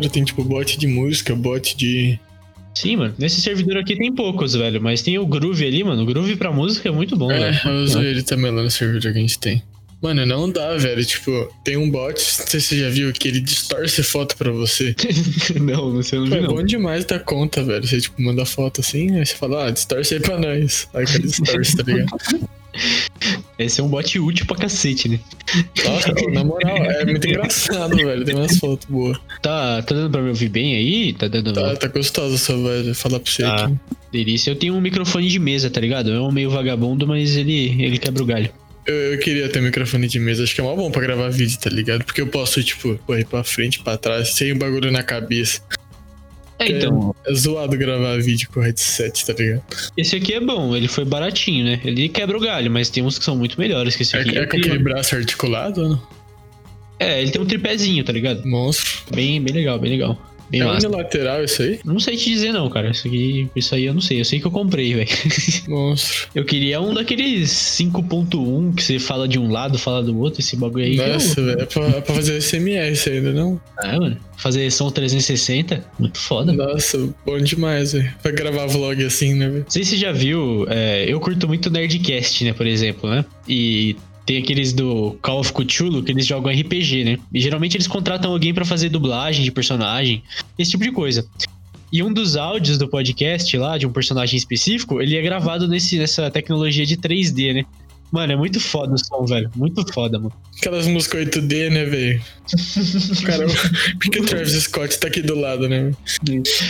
Né? Tem tipo bot de música, bot de. Sim, mano. Nesse servidor aqui tem poucos, velho. Mas tem o Groove ali, mano. O Groove pra música é muito bom, É, velho. eu uso ele também lá no servidor que a gente tem. Mano, não dá, velho. Tipo, tem um bot, não sei se você já viu, que ele distorce foto pra você. não, você não viu, é não. bom demais da conta, velho. Você, tipo, manda foto assim, aí você fala, ah, distorce aí pra nós. Aí que distorce, tá ligado? Esse é um bot útil pra cacete, né? Nossa, pô, na moral, é muito engraçado, velho. Tem umas fotos boas. Tá, tá dando pra me ouvir bem aí? Tá dando Tá, tá gostosa essa voz, vou falar pra você Ah. aqui. delícia. Eu tenho um microfone de mesa, tá ligado? É um meio vagabundo, mas ele, ele quebra o galho. Eu, eu queria ter um microfone de mesa, acho que é mó bom pra gravar vídeo, tá ligado? Porque eu posso, tipo, correr pra frente, pra trás, sem o bagulho na cabeça. É, então, É zoado gravar vídeo com headset, tá ligado? esse aqui é bom, ele foi baratinho, né? Ele quebra o galho, mas tem uns que são muito melhores que esse É, aqui. é com aquele braço articulado, ou não? É, ele tem um tripézinho, tá ligado? Monstro. Bem, bem legal, bem legal. Bem é unilateral isso aí? Não sei te dizer não, cara. Isso aqui, isso aí eu não sei. Eu sei que eu comprei, velho. Monstro. Eu queria um daqueles 5.1 que você fala de um lado, fala do outro, esse bagulho aí. Nossa, velho. É pra, é pra fazer SMS ainda, não? Ah, mano. Fazer som 360, muito foda. Não Nossa, bom demais, velho. Pra gravar vlog assim, né, velho? sei se você já viu, é, eu curto muito Nerdcast, né, por exemplo, né? E tem aqueles do Call of Cthulhu que eles jogam RPG, né? E geralmente eles contratam alguém pra fazer dublagem de personagem, esse tipo de coisa. E um dos áudios do podcast lá, de um personagem específico, ele é gravado nesse, nessa tecnologia de 3D, né? Mano, é muito foda o som, velho. Muito foda, mano. Aquelas músicas 8D, né, velho? Cara, porque o Travis Scott tá aqui do lado, né?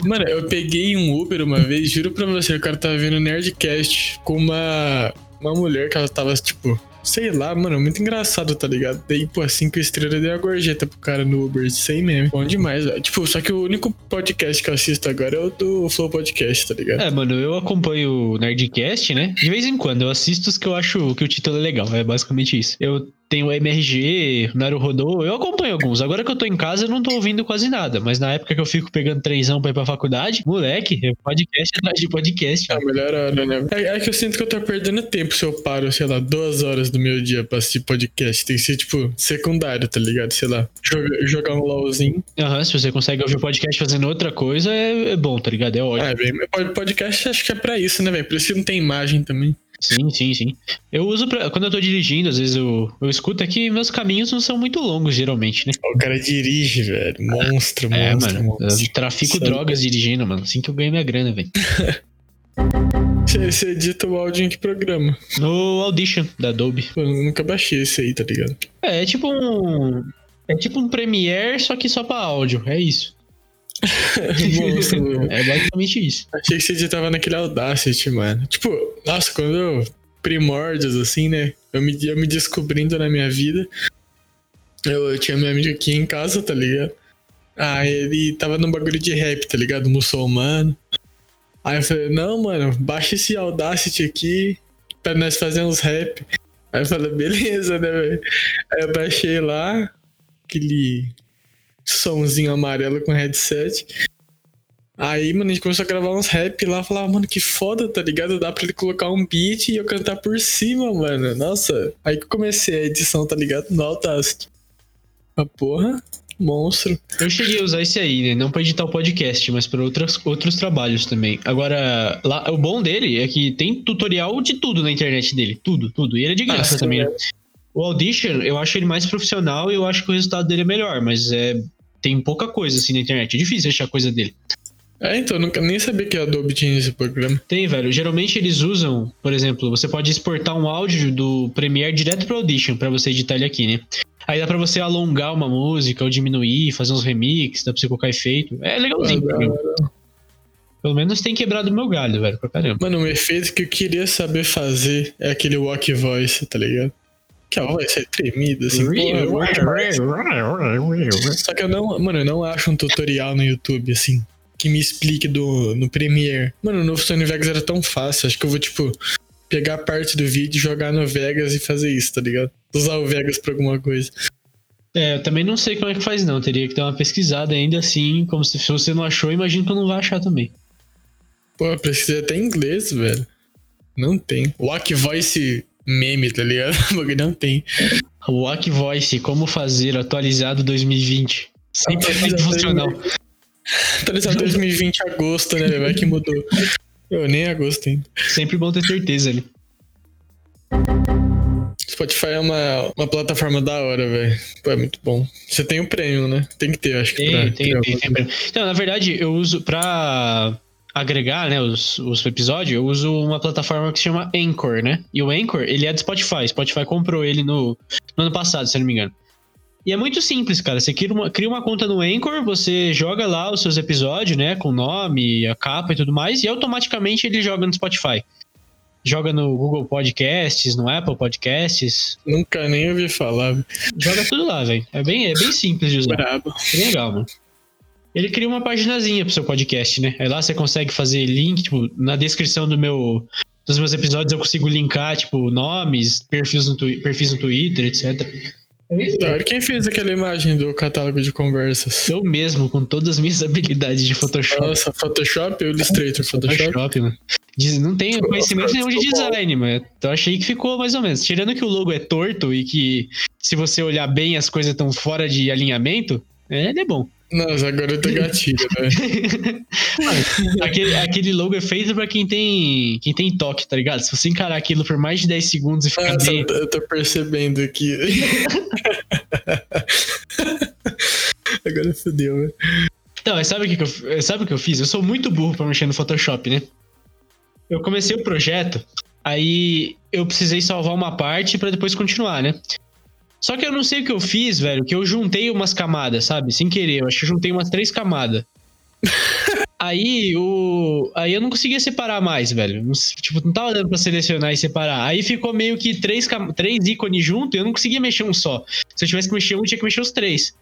Mano, eu peguei um Uber uma vez, juro pra você, o cara tava vendo Nerdcast com uma, uma mulher que ela tava, tipo, sei lá, mano, muito engraçado, tá ligado? Daí, pô, cinco estrelas deu a gorjeta pro cara no Uber, sem meme. Bom demais, velho. Tipo, só que o único podcast que eu assisto agora é o do Flow Podcast, tá ligado? É, mano, eu acompanho o Nerdcast, né? De vez em quando eu assisto os que eu acho que o título é legal. É basicamente isso. Eu tenho o MRG, Naruhodô, eu acompanho alguns. Agora que eu tô em casa, eu não tô ouvindo quase nada. Mas na época que eu fico pegando trenzão pra ir pra faculdade, moleque, é podcast atrás de podcast. É a melhor hora, né? É, é que eu sinto que eu tô perdendo tempo se eu paro, sei lá, duas horas do meu dia pra assistir podcast. Tem que ser, tipo, secundário, tá ligado? Sei lá, joga- jogar um LOLzinho. Aham, se você consegue ouvir o podcast fazendo outra coisa, é, é bom, tá ligado? É ótimo. Ah, bem, podcast acho que é pra isso, né, velho? Por isso que não tem imagem também. Sim, sim, sim. Eu uso pra. Quando eu tô dirigindo, às vezes eu, eu escuto aqui, meus caminhos não são muito longos, geralmente, né? O cara dirige, velho. Monstro, É, monstro, mano. monstro. Eu trafico Sabe? drogas dirigindo, mano. Assim que eu ganho minha grana, velho. Você, edita o áudio em que programa? No Audition da Adobe. Eu nunca baixei esse aí, tá ligado? É, é tipo um. É tipo um Premiere, só que só pra áudio. É isso. É basicamente isso. Achei que você editava naquele Audacity, mano. Tipo, nossa, quando eu. Primórdios, assim, né? Eu me, eu me descobrindo na minha vida. Eu, eu tinha meu amigo aqui em casa, tá ligado? Ah, ele tava num bagulho de rap, tá ligado? Muçulmano. Aí eu falei, não, mano, baixa esse Audacity aqui pra nós fazer uns rap. Aí eu falei, beleza, né, velho? Aí eu baixei lá, aquele somzinho amarelo com headset. Aí, mano, a gente começou a gravar uns rap lá, falava, mano, que foda, tá ligado? Dá pra ele colocar um beat e eu cantar por cima, mano. Nossa, aí que eu comecei a edição, tá ligado? No Audacity. A porra, monstro. Eu cheguei a usar esse aí, né? Não pra editar o podcast, mas pra outras, outros trabalhos também. Agora, lá, o bom dele é que tem tutorial de tudo na internet dele. Tudo, tudo. E ele é de graça Ah, também, é. né? O Audition, eu acho ele mais profissional e eu acho que o resultado dele é melhor, mas é. Tem pouca coisa assim na internet. É difícil achar coisa dele. É, então, eu nunca nem sabia que a Adobe tinha esse programa. Tem, velho. Geralmente eles usam, por exemplo, você pode exportar um áudio do Premiere direto pro Audition pra você editar ele aqui, né? Aí dá pra você alongar uma música ou diminuir, fazer uns remixes, dá pra você colocar efeito. É legalzinho. Ah. Pelo menos tem quebrado meu galho, velho, pra caramba. Mano, um efeito que eu queria saber fazer é aquele walk voice, tá ligado? Que a voz é tremida, assim, voice. Só que eu não, mano, eu não acho um tutorial no YouTube, assim, que me explique do, no Premiere. Mano, no Sony Vegas era tão fácil, acho que eu vou, tipo, pegar parte do vídeo, jogar no Vegas e fazer isso, tá ligado? Usar o Vegas pra alguma coisa. É, eu também não sei como é que faz, não. Teria que dar uma pesquisada ainda assim. Como se, se você não achou, imagino que eu não vai achar também. Pô, eu precisei até em inglês, velho. Não tem. Walk voice meme, tá ligado? Não tem. Walk Voice, como fazer atualizado 2020. 100% funcional. Atualizado 2020 agosto, né? Vai que mudou. Eu nem agosto ainda. Sempre bom ter certeza ali. Spotify é uma, uma plataforma da hora, velho. É muito bom. Você tem o prêmio, né? Tem que ter, acho que. Tem, pra, tem, tem, tem, Então, na verdade, eu uso pra agregar, né, os, os episódios, eu uso uma plataforma que se chama Anchor, né? E o Anchor, ele é do Spotify. Spotify comprou ele no, no ano passado, se eu não me engano. E é muito simples, cara. Você cria uma, cria uma conta no Anchor, você joga lá os seus episódios, né? Com o nome, a capa e tudo mais, e automaticamente ele joga no Spotify. Joga no Google Podcasts, no Apple Podcasts. Nunca nem ouvi falar. Joga tudo lá, velho. É bem, é bem simples de usar. Brabo. É legal, mano. Ele cria uma paginazinha pro seu podcast, né? Aí lá você consegue fazer link, tipo, na descrição do meu, dos meus episódios eu consigo linkar, tipo, nomes, perfis no, perfis no Twitter, etc. É Quem fez aquela imagem do catálogo de conversas? Eu mesmo, com todas as minhas habilidades de Photoshop. Nossa, Photoshop ou Illustrator? Photoshop? Photoshop, mano. Diz, não tenho conhecimento nenhum de design, mas eu achei que ficou mais ou menos. Tirando que o logo é torto e que se você olhar bem as coisas estão fora de alinhamento, ele é bom. Nossa, agora eu tô gatilho, né? aquele, aquele logo é feito pra quem tem, quem tem toque, tá ligado? Se você encarar aquilo por mais de 10 segundos e ficar Nossa, bem... eu tô percebendo aqui. agora fodeu, velho. Então, sabe o que, que eu, sabe o que eu fiz? Eu sou muito burro pra mexer no Photoshop, né? Eu comecei o projeto, aí eu precisei salvar uma parte pra depois continuar, né? Só que eu não sei o que eu fiz, velho, que eu juntei umas camadas, sabe? Sem querer. Eu acho que eu juntei umas três camadas. aí o. Aí eu não conseguia separar mais, velho. Tipo, não tava dando pra selecionar e separar. Aí ficou meio que três, três ícones junto e eu não conseguia mexer um só. Se eu tivesse que mexer um, eu tinha que mexer os três.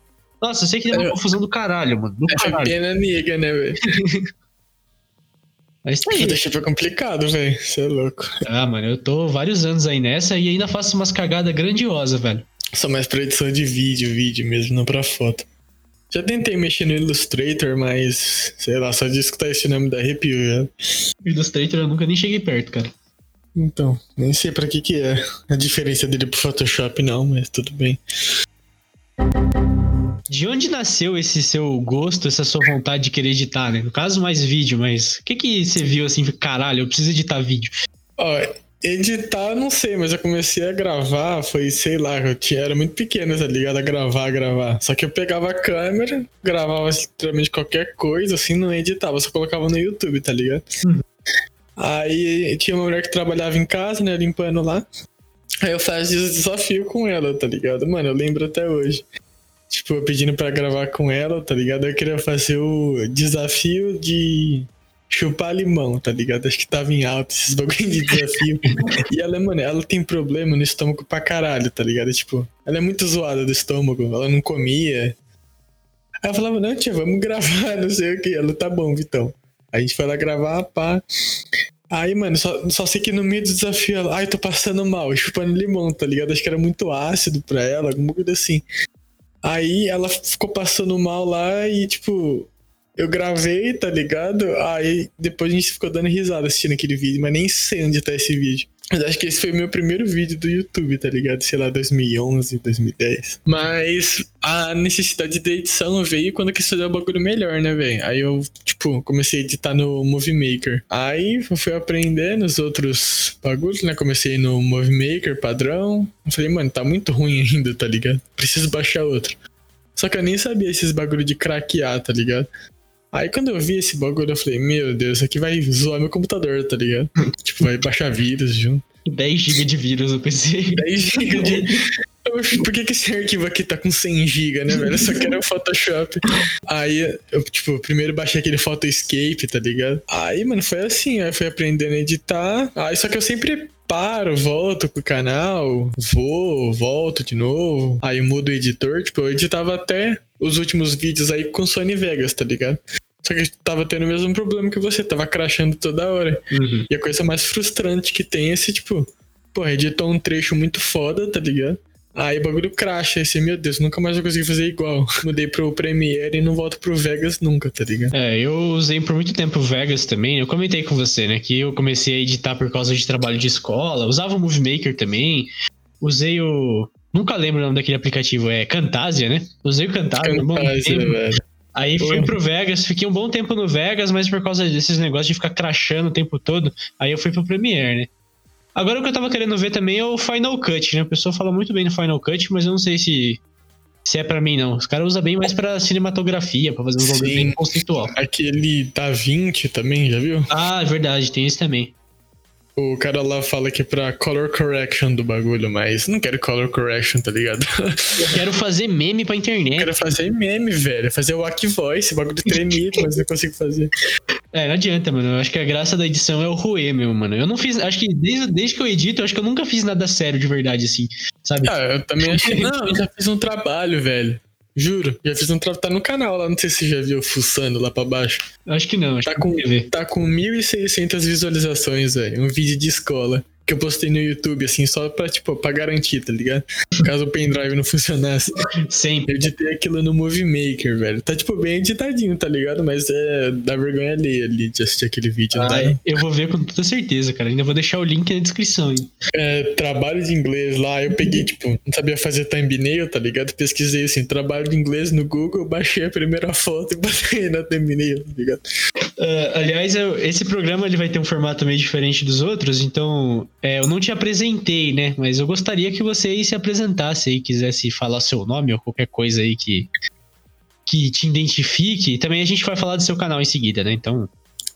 Nossa, eu sei que deu uma é, confusão do caralho, mano. Do é caralho. pena nega, né, velho? Mas tá aí. Deixa pra complicado, velho. Você é louco. Ah, mano, eu tô vários anos aí nessa e ainda faço umas cagadas grandiosas, velho. Só mais pra edição de vídeo, vídeo mesmo, não pra foto. Já tentei mexer no Illustrator, mas sei lá, só de escutar esse nome da arrepio já. Illustrator eu nunca nem cheguei perto, cara. Então, nem sei pra que que é a diferença dele pro Photoshop não, mas tudo bem. De onde nasceu esse seu gosto, essa sua vontade de querer editar, né? No caso, mais vídeo, mas o que que você viu assim, caralho, eu preciso editar vídeo? Ó, Editar, não sei, mas eu comecei a gravar, foi, sei lá, eu tinha, era muito pequeno, tá ligado? A gravar, a gravar. Só que eu pegava a câmera, gravava literalmente qualquer coisa, assim, não editava, só colocava no YouTube, tá ligado? Uhum. Aí tinha uma mulher que trabalhava em casa, né, limpando lá. Aí eu fazia desafio com ela, tá ligado? Mano, eu lembro até hoje. Tipo, eu pedindo pra gravar com ela, tá ligado? Eu queria fazer o desafio de chupar limão, tá ligado? Acho que tava em alta esses bagulho de desafio. e ela, mano, ela tem problema no estômago pra caralho, tá ligado? Tipo, ela é muito zoada do estômago, ela não comia. Aí eu falava, não, tia, vamos gravar, não sei o que. Ela, tá bom, Vitão. A gente foi lá gravar, pá. Aí, mano, só, só sei que no meio do desafio ela, ai, tô passando mal, chupando limão, tá ligado? Acho que era muito ácido pra ela, alguma coisa assim. Aí ela ficou passando mal lá e, tipo, eu gravei, tá ligado? Aí depois a gente ficou dando risada assistindo aquele vídeo, mas nem sei onde tá esse vídeo. Mas acho que esse foi o meu primeiro vídeo do YouTube, tá ligado? Sei lá, 2011, 2010. Mas a necessidade de edição veio quando eu quis fazer o bagulho melhor, né, velho? Aí eu, tipo, comecei a editar no Movie Maker. Aí eu fui aprendendo os outros bagulhos, né? Comecei no Movie Maker padrão. Falei, mano, tá muito ruim ainda, tá ligado? Preciso baixar outro. Só que eu nem sabia esses bagulho de craquear, tá ligado? Aí quando eu vi esse bagulho, eu falei, meu Deus, isso aqui vai zoar meu computador, tá ligado? tipo, vai baixar vírus junto. 10 GB de vírus eu pensei. 10 GB de. Por que, que esse arquivo aqui tá com 100 GB, né, velho? Eu só quero o Photoshop. Aí, eu, tipo, primeiro baixei aquele Photoscape, tá ligado? Aí, mano, foi assim. Aí fui aprendendo a editar. Aí, só que eu sempre paro, volto pro canal, vou, volto de novo. Aí mudo o editor. Tipo, eu editava até os últimos vídeos aí com Sony Vegas, tá ligado? Só que tava tendo o mesmo problema que você, tava crashando toda hora. Uhum. E a coisa mais frustrante que tem é esse, tipo, pô, editou um trecho muito foda, tá ligado? Aí o bagulho cracha, esse, meu Deus, nunca mais vou conseguir fazer igual. Mudei pro Premiere e não volto pro Vegas nunca, tá ligado? É, eu usei por muito tempo o Vegas também. Eu comentei com você, né, que eu comecei a editar por causa de trabalho de escola. Usava o Movie Maker também. Usei o Nunca lembro o nome daquele aplicativo. É Camtasia, né? Usei o Camtasia. Camtasia, velho. Aí fui pro Vegas, fiquei um bom tempo no Vegas, mas por causa desses negócios de ficar crachando o tempo todo, aí eu fui pro Premiere, né? Agora o que eu tava querendo ver também é o Final Cut, né? A pessoa fala muito bem no Final Cut, mas eu não sei se, se é para mim, não. Os caras usam bem mais pra cinematografia, pra fazer um jogo bem conceitual. Aquele Da Vinci também, já viu? Ah, é verdade, tem esse também. O cara lá fala que é pra color correction do bagulho, mas não quero color correction, tá ligado? Eu quero fazer meme pra internet. quero fazer meme, velho. Fazer o Wack Voice, bagulho tremido, mas não consigo fazer. É, não adianta, mano. Eu acho que a graça da edição é o ruê mesmo, mano. Eu não fiz. Acho que desde, desde que eu edito, eu acho que eu nunca fiz nada sério de verdade, assim. Sabe? Ah, eu também achei. Não, eu já fiz um trabalho, velho. Juro, já fiz um trabalho. Tá no canal lá, não sei se você já viu fuçando lá pra baixo. Acho que não, acho tá que com, não. Tá com 1.600 visualizações, velho. Um vídeo de escola que eu postei no YouTube, assim, só pra, tipo, pra garantir, tá ligado? Caso o pendrive não funcionasse. Sempre. Eu editei aquilo no Movie Maker, velho. Tá, tipo, bem editadinho, tá ligado? Mas é dá vergonha ali, ali de assistir aquele vídeo, ah, não é? Eu vou ver com toda certeza, cara. Ainda vou deixar o link na descrição, hein? É, trabalho de inglês lá, eu peguei, tipo, não sabia fazer thumbnail, tá ligado? Pesquisei, assim, trabalho de inglês no Google, baixei a primeira foto e botei na thumbnail, tá ligado? Uh, aliás, esse programa ele vai ter um formato meio diferente dos outros, então é, eu não te apresentei, né? Mas eu gostaria que você aí se apresentasse aí, quisesse falar seu nome ou qualquer coisa aí que, que te identifique. E também a gente vai falar do seu canal em seguida, né? Então.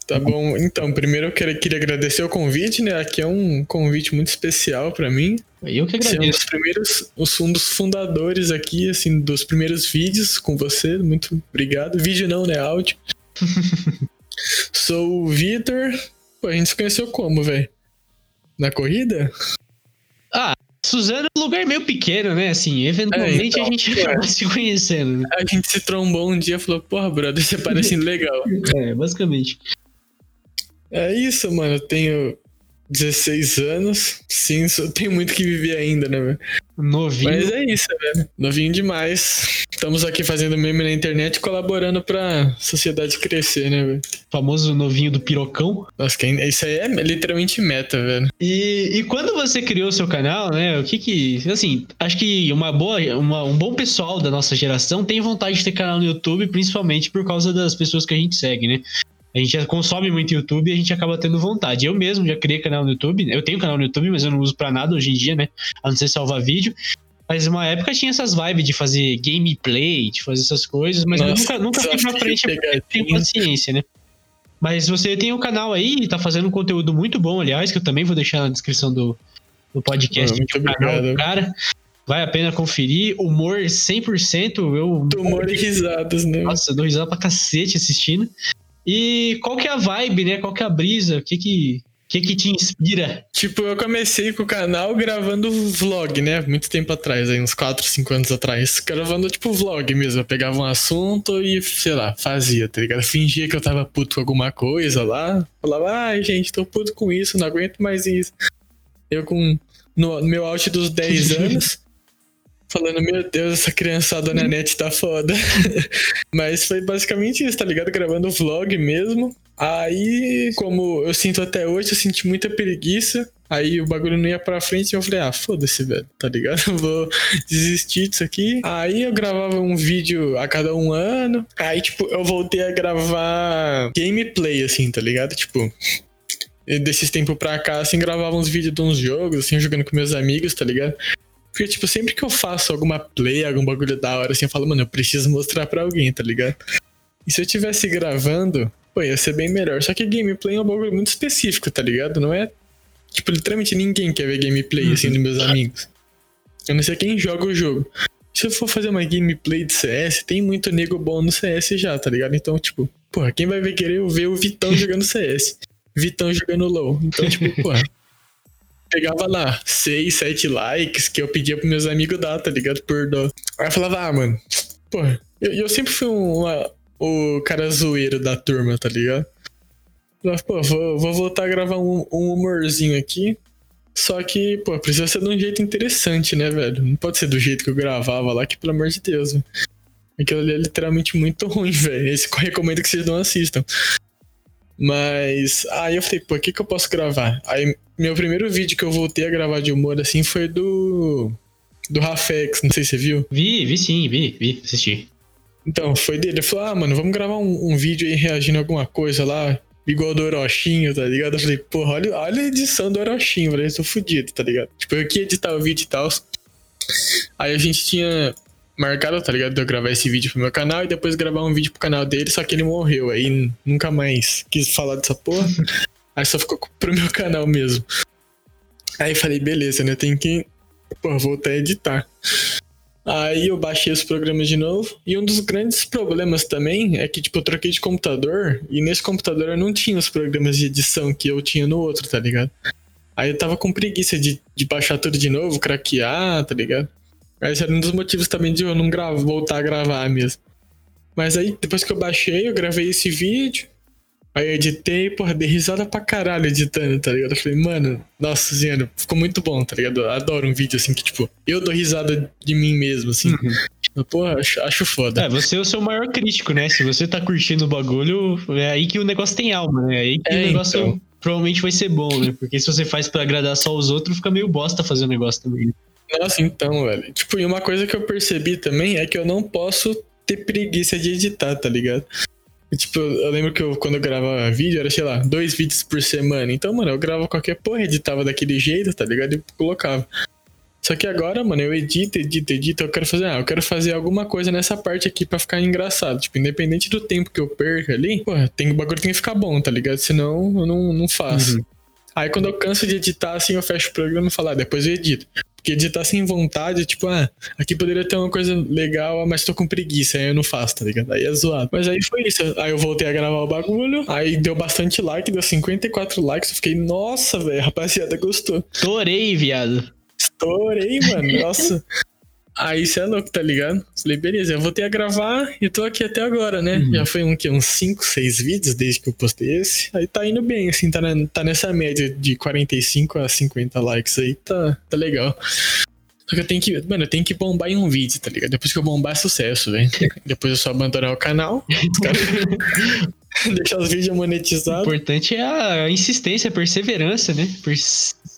Tá bom. Então, primeiro eu queria, queria agradecer o convite, né? Aqui é um convite muito especial para mim. Eu que Você é um agradeço. dos primeiros, um dos fundadores aqui, assim, dos primeiros vídeos com você. Muito obrigado. Vídeo não, né? Áudio. Sou o Vitor. Pô, a gente se conheceu como, velho? Na corrida? Suzano é um lugar meio pequeno, né? Assim, eventualmente É, então, a gente é. acaba se conhecendo. né? A gente se trombou um dia e falou, porra, brother, você parece legal. É, basicamente. É isso, mano. Eu tenho 16 anos. Sim, tenho muito que viver ainda, né, velho? Novinho. Mas é isso, velho. Novinho demais. Estamos aqui fazendo meme na internet, colaborando pra sociedade crescer, né, velho? famoso novinho do pirocão. Nossa, quem- isso aí é literalmente meta, velho. E, e quando você criou o seu canal, né? O que que. Assim, acho que uma boa, uma- um bom pessoal da nossa geração tem vontade de ter canal no YouTube, principalmente por causa das pessoas que a gente segue, né? A gente consome muito YouTube e a gente acaba tendo vontade. Eu mesmo já criei canal no YouTube. Eu tenho canal no YouTube, mas eu não uso pra nada hoje em dia, né? A não ser salvar vídeo. Mas uma época tinha essas vibes de fazer gameplay, de fazer essas coisas, mas eu Nossa, nunca, nunca fui pra frente eu tenho pegadinha. paciência, né? Mas você tem um canal aí e tá fazendo um conteúdo muito bom, aliás, que eu também vou deixar na descrição do, do podcast. Ah, muito do canal obrigado. do cara. Vale a pena conferir. Humor 100%. Eu, Tumor e risadas, né? nossa, eu dou risada pra cacete assistindo. E qual que é a vibe, né? Qual que é a brisa? O que que, que, que te inspira? Tipo, eu comecei com o canal gravando vlog, né? Muito tempo atrás, aí uns 4, 5 anos atrás. Gravando, tipo, vlog mesmo. Eu pegava um assunto e, sei lá, fazia, tá ligado? Fingia que eu tava puto com alguma coisa lá. Falava, ai, gente, tô puto com isso, não aguento mais isso. Eu com. No, no meu auge dos 10 anos. Falando, meu Deus, essa criançada na net tá foda. Mas foi basicamente isso, tá ligado? Gravando vlog mesmo. Aí, como eu sinto até hoje, eu senti muita preguiça. Aí o bagulho não ia pra frente e eu falei, ah, foda-se, velho, tá ligado? Vou desistir disso aqui. Aí eu gravava um vídeo a cada um ano. Aí, tipo, eu voltei a gravar gameplay, assim, tá ligado? Tipo, desses tempos pra cá, assim, gravava uns vídeos de uns jogos, assim, jogando com meus amigos, tá ligado? Porque, tipo, sempre que eu faço alguma play, algum bagulho da hora, assim, eu falo, mano, eu preciso mostrar pra alguém, tá ligado? E se eu tivesse gravando, pô, ia ser bem melhor. Só que gameplay é um bagulho muito específico, tá ligado? Não é. Tipo, literalmente ninguém quer ver gameplay, assim, dos meus amigos. Eu não sei quem joga o jogo. Se eu for fazer uma gameplay de CS, tem muito nego bom no CS já, tá ligado? Então, tipo, porra, quem vai querer ver o Vitão jogando CS? Vitão jogando LOL. Então, tipo, porra. Pegava lá 6, 7 likes que eu pedia pros meus amigos dar, tá ligado? Por dó. Aí eu falava, ah, mano, porra, eu, eu sempre fui um, uma- o cara zoeiro da turma, tá ligado? Falava, pô, vou, vou voltar a gravar um, um humorzinho aqui. Só que, pô, precisa ser de um jeito interessante, né, velho? Não pode ser do jeito que eu gravava lá, que pelo amor de Deus, velho. Aquilo ali é literalmente muito ruim, velho. Esse eu recomendo que vocês não assistam. Mas aí eu falei, pô, o que, que eu posso gravar? Aí meu primeiro vídeo que eu voltei a gravar de humor assim foi do do Rafex, não sei se você viu. Vi, vi sim, vi, vi, assisti. Então, foi dele. Ele falou, ah, mano, vamos gravar um, um vídeo aí reagindo a alguma coisa lá, igual do Orochinho, tá ligado? Eu falei, porra, olha, olha a edição do Orochinho, velho, eu tô fudido, tá ligado? Tipo, eu queria editar o vídeo e tal. Aí a gente tinha marcado, tá ligado? De eu gravar esse vídeo pro meu canal e depois gravar um vídeo pro canal dele, só que ele morreu. Aí nunca mais quis falar dessa porra. Aí só ficou pro meu canal mesmo. Aí falei, beleza, né? Tem que pô, voltar a editar. Aí eu baixei os programas de novo. E um dos grandes problemas também é que, tipo, eu troquei de computador. E nesse computador eu não tinha os programas de edição que eu tinha no outro, tá ligado? Aí eu tava com preguiça de, de baixar tudo de novo, craquear, tá ligado? Esse era um dos motivos também de eu não gravo, voltar a gravar mesmo. Mas aí, depois que eu baixei, eu gravei esse vídeo. Aí eu editei, porra, dei risada pra caralho editando, tá ligado? Eu falei, mano, nossa senhora, ficou muito bom, tá ligado? Eu adoro um vídeo assim que, tipo, eu dou risada de mim mesmo, assim. Uhum. Porra, acho, acho foda. É, você é o seu maior crítico, né? Se você tá curtindo o bagulho, é aí que o negócio tem alma, né? É aí que é, o negócio então... provavelmente vai ser bom, né? Porque se você faz para agradar só os outros, fica meio bosta fazer o negócio também. Nossa, então, velho. Tipo, e uma coisa que eu percebi também é que eu não posso ter preguiça de editar, tá ligado? Tipo, eu lembro que eu, quando eu gravava vídeo, era, sei lá, dois vídeos por semana. Então, mano, eu gravava qualquer porra, editava daquele jeito, tá ligado? E colocava. Só que agora, mano, eu edito, edito, edito, eu quero fazer, ah, eu quero fazer alguma coisa nessa parte aqui para ficar engraçado. Tipo, independente do tempo que eu perca ali, porra, tem, o bagulho tem que ficar bom, tá ligado? Senão eu não, não faço. Uhum. Aí quando eu canso de editar, assim, eu fecho o programa e falo, ah, depois eu edito. Porque editar sem vontade, tipo, ah, aqui poderia ter uma coisa legal, mas tô com preguiça, aí eu não faço, tá ligado? Aí é zoado. Mas aí foi isso. Aí eu voltei a gravar o bagulho, aí deu bastante like, deu 54 likes. Eu fiquei, nossa, velho, rapaziada, gostou. Estourei, viado. Estourei, mano. Nossa. Aí você é louco, tá ligado? Falei, beleza, eu voltei a gravar e tô aqui até agora, né? Uhum. Já foi um, que, uns 5, 6 vídeos desde que eu postei esse. Aí tá indo bem, assim, tá, na, tá nessa média de 45 a 50 likes aí, tá, tá legal. Só que eu tenho que, mano, eu tenho que bombar em um vídeo, tá ligado? Depois que eu bombar é sucesso, velho. Depois eu só abandonar o canal. deixar os vídeos monetizados. O importante é a insistência, a perseverança, né?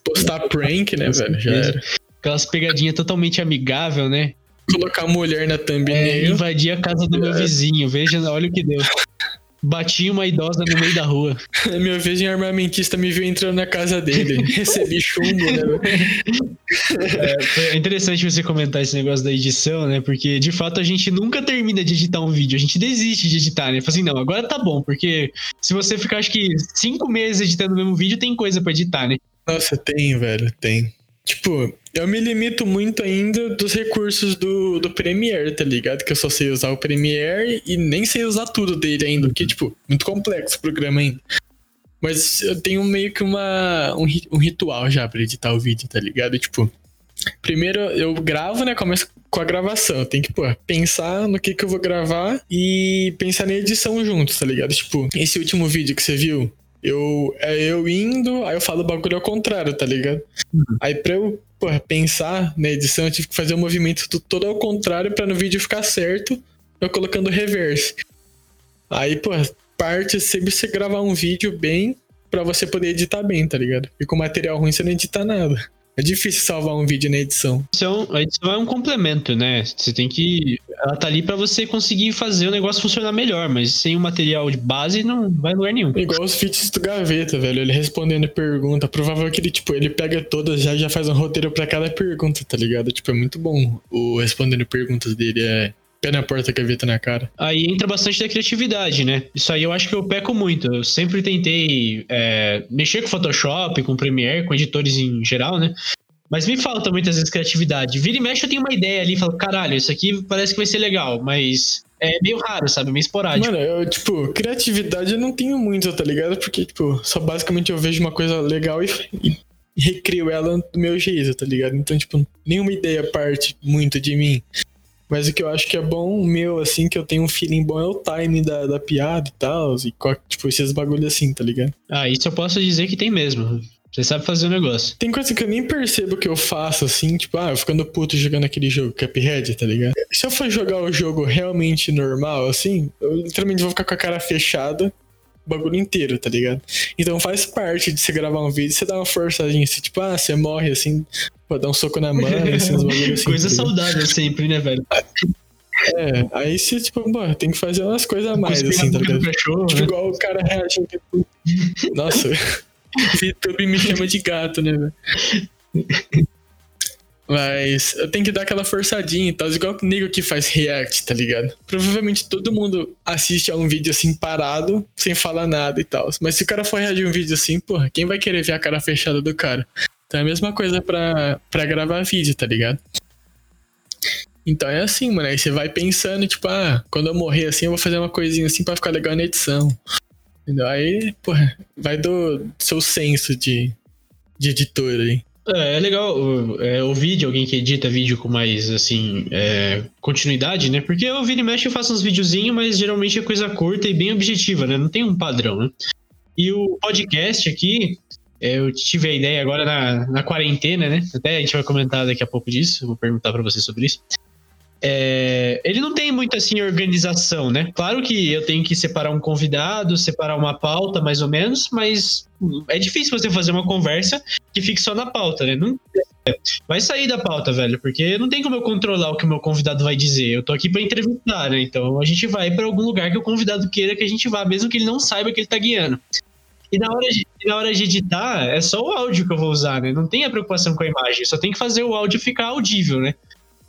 Postar prank, né, velho? Já era. Aquelas pegadinhas totalmente amigável, né? Colocar mulher na thumbnail. É, invadir a casa do é. meu vizinho. Veja, olha o que deu. Bati uma idosa no meio da rua. Meu vizinho armamentista me viu entrando na casa dele. Recebi chumbo, né? É, é interessante você comentar esse negócio da edição, né? Porque de fato a gente nunca termina de editar um vídeo. A gente desiste de editar, né? Fala assim, não, agora tá bom. Porque se você ficar, acho que, cinco meses editando o mesmo vídeo, tem coisa para editar, né? Nossa, tem, velho, tem. Tipo, eu me limito muito ainda dos recursos do, do Premiere, tá ligado? Que eu só sei usar o Premiere e nem sei usar tudo dele ainda, porque, tipo, muito complexo o programa ainda. Mas eu tenho meio que uma, um, um ritual já pra editar o vídeo, tá ligado? Tipo, primeiro eu gravo, né? Começo com a gravação. Tenho que, pô, pensar no que que eu vou gravar e pensar na edição juntos, tá ligado? Tipo, esse último vídeo que você viu, eu, é eu indo, aí eu falo o bagulho ao contrário, tá ligado? Uhum. Aí pra eu porra, pensar na edição, eu tive que fazer o um movimento todo ao contrário para no vídeo ficar certo, eu colocando reverse. Aí, pô, parte sempre você gravar um vídeo bem para você poder editar bem, tá ligado? E com material ruim você não edita nada. É difícil salvar um vídeo na edição. A edição é um complemento, né? Você tem que. Ela tá ali para você conseguir fazer o negócio funcionar melhor, mas sem o material de base não vai em lugar nenhum. Igual os feats do Gaveta, velho. Ele respondendo pergunta. Provável que ele, tipo, ele pega todas já já faz um roteiro para cada pergunta, tá ligado? Tipo, é muito bom o respondendo perguntas dele. É pé na porta, gaveta na cara. Aí entra bastante da criatividade, né? Isso aí eu acho que eu peco muito. Eu sempre tentei é, mexer com Photoshop, com Premiere, com editores em geral, né? Mas me falta muitas vezes criatividade. Vira e mexe, eu tenho uma ideia ali, falo, caralho, isso aqui parece que vai ser legal, mas é meio raro, sabe? Meio esporádico. Mano, eu, tipo, criatividade eu não tenho muito, tá ligado? Porque, tipo, só basicamente eu vejo uma coisa legal e, e recrio ela do meu jeito, tá ligado? Então, tipo, nenhuma ideia parte muito de mim. Mas o que eu acho que é bom meu, assim, que eu tenho um feeling bom é o time da, da piada e tal. E tipo, esses bagulho assim, tá ligado? Ah, isso eu posso dizer que tem mesmo. Você sabe fazer o negócio. Tem coisa que eu nem percebo que eu faço, assim, tipo, ah, eu ficando puto jogando aquele jogo Cuphead, tá ligado? Se eu for jogar o jogo realmente normal, assim, eu literalmente vou ficar com a cara fechada bagulho inteiro, tá ligado? Então faz parte de você gravar um vídeo, você dá uma forçadinha, assim, tipo, ah, você morre assim, pô, dá um soco na mão, assim, assim. Coisa tá saudável sempre, né, velho? É, aí você, tipo, pô, tem que fazer umas coisas a mais, assim, tá ligado? cachorro, Tipo, né? igual o cara reagindo. tipo, Nossa, o YouTube me chama de gato, né, velho? Mas eu tenho que dar aquela forçadinha e tal, igual o nego que faz react, tá ligado? Provavelmente todo mundo assiste a um vídeo assim parado, sem falar nada e tal. Mas se o cara for reagir um vídeo assim, porra, quem vai querer ver a cara fechada do cara? Então é a mesma coisa pra, pra gravar vídeo, tá ligado? Então é assim, mano. Aí você vai pensando, tipo, ah, quando eu morrer assim, eu vou fazer uma coisinha assim pra ficar legal na edição. Entendeu? Aí, porra, vai do seu senso de, de editor aí. É, é legal é, ouvir de alguém que edita vídeo com mais, assim, é, continuidade, né? Porque eu vira e mexe eu faço uns videozinhos, mas geralmente é coisa curta e bem objetiva, né? Não tem um padrão, né? E o podcast aqui, é, eu tive a ideia agora na, na quarentena, né? Até a gente vai comentar daqui a pouco disso, vou perguntar pra você sobre isso. É, ele não tem muito assim organização, né? Claro que eu tenho que separar um convidado, separar uma pauta, mais ou menos, mas é difícil você fazer uma conversa que fique só na pauta, né? Não, vai sair da pauta, velho, porque não tem como eu controlar o que o meu convidado vai dizer. Eu tô aqui pra entrevistar, né? Então a gente vai pra algum lugar que o convidado queira que a gente vá, mesmo que ele não saiba que ele tá guiando. E na hora de, na hora de editar, é só o áudio que eu vou usar, né? Não tem a preocupação com a imagem, só tem que fazer o áudio ficar audível, né?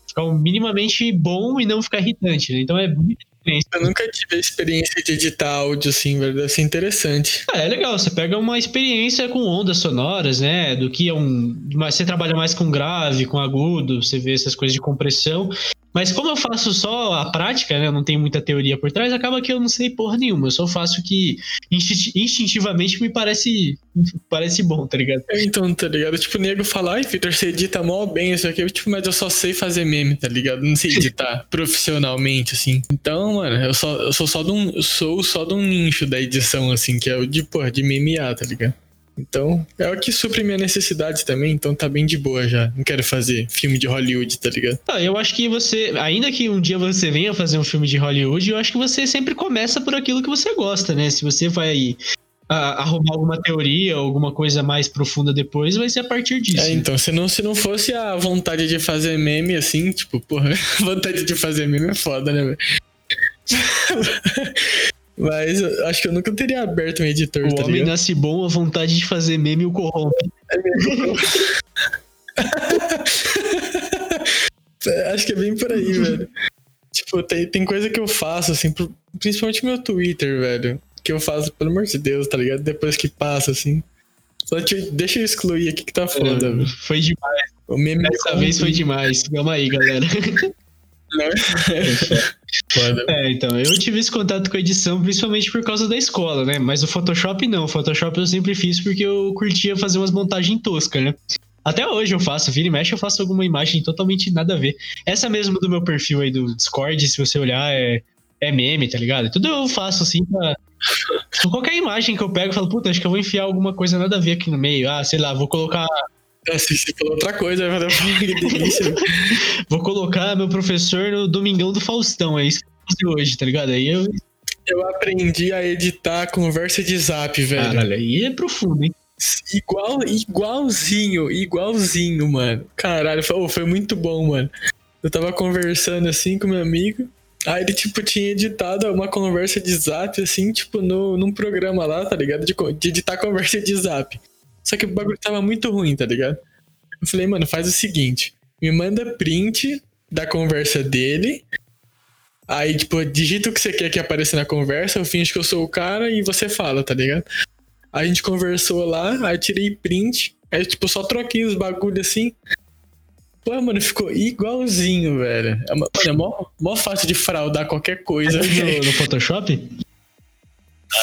Ficar minimamente bom e não ficar irritante, né? Então é diferença. Eu nunca tive a experiência de editar áudio assim, velho. Deve ser interessante. Ah, é legal, você pega uma experiência com ondas sonoras, né? Do que é um. Mas você trabalha mais com grave, com agudo, você vê essas coisas de compressão. Mas como eu faço só a prática, né? Eu não tenho muita teoria por trás, acaba que eu não sei porra nenhuma. Eu só faço o que instinti- instintivamente me parece, parece bom, tá ligado? É, Então, tá ligado? Tipo, o nego fala, ai, Victor, você edita mó bem isso aqui. Tipo, mas eu só sei fazer meme, tá ligado? Não sei editar profissionalmente, assim. Então, mano, eu, só, eu sou só de um. eu sou só de um nicho da edição, assim, que é o de, porra, de memear, tá ligado? Então, é o que supre minha necessidade também, então tá bem de boa já. Não quero fazer filme de Hollywood, tá ligado? Ah, eu acho que você, ainda que um dia você venha fazer um filme de Hollywood, eu acho que você sempre começa por aquilo que você gosta, né? Se você vai ah, arrumar alguma teoria alguma coisa mais profunda depois, vai ser a partir disso. É, então, se não, se não fosse a vontade de fazer meme, assim, tipo, porra, vontade de fazer meme é foda, né, velho? Mas acho que eu nunca teria aberto um editor, O tá homem ligado? nasce bom, a vontade de fazer meme o corrompe. acho que é bem por aí, velho. Tipo, tem, tem coisa que eu faço, assim, principalmente meu Twitter, velho. Que eu faço, pelo amor de Deus, tá ligado? Depois que passa, assim. Só te- deixa eu excluir aqui que tá foda, velho. Foi demais. O meme Dessa vez foi demais. Calma aí, galera. Foda. É, então, eu tive esse contato com a edição principalmente por causa da escola, né? Mas o Photoshop não. O Photoshop eu sempre fiz porque eu curtia fazer umas montagens toscas, né? Até hoje eu faço, vira e mexe, eu faço alguma imagem totalmente nada a ver. Essa mesmo do meu perfil aí do Discord, se você olhar, é, é meme, tá ligado? Tudo eu faço assim pra. Qualquer imagem que eu pego, eu falo, puta, acho que eu vou enfiar alguma coisa nada a ver aqui no meio. Ah, sei lá, vou colocar É, você falou outra coisa, eu falei, que delícia. Vou colocar meu professor no Domingão do Faustão, é isso que eu vou fazer hoje, tá ligado? Aí eu. Eu aprendi a editar conversa de zap, velho. Caralho, aí é profundo, hein? Igual, igualzinho, igualzinho, mano. Caralho, foi, oh, foi muito bom, mano. Eu tava conversando assim com meu amigo. Aí ele, tipo, tinha editado uma conversa de zap, assim, tipo, no, num programa lá, tá ligado? De, de editar conversa de zap. Só que o bagulho tava muito ruim, tá ligado? Eu falei, mano, faz o seguinte: me manda print da conversa dele. Aí, tipo, digita o que você quer que apareça na conversa, eu finjo que eu sou o cara e você fala, tá ligado? Aí a gente conversou lá, aí tirei print, aí tipo, só troquei os bagulho assim. Pô, mano, ficou igualzinho, velho. É, uma- é mó, mó fácil de fraudar qualquer coisa. No, no Photoshop?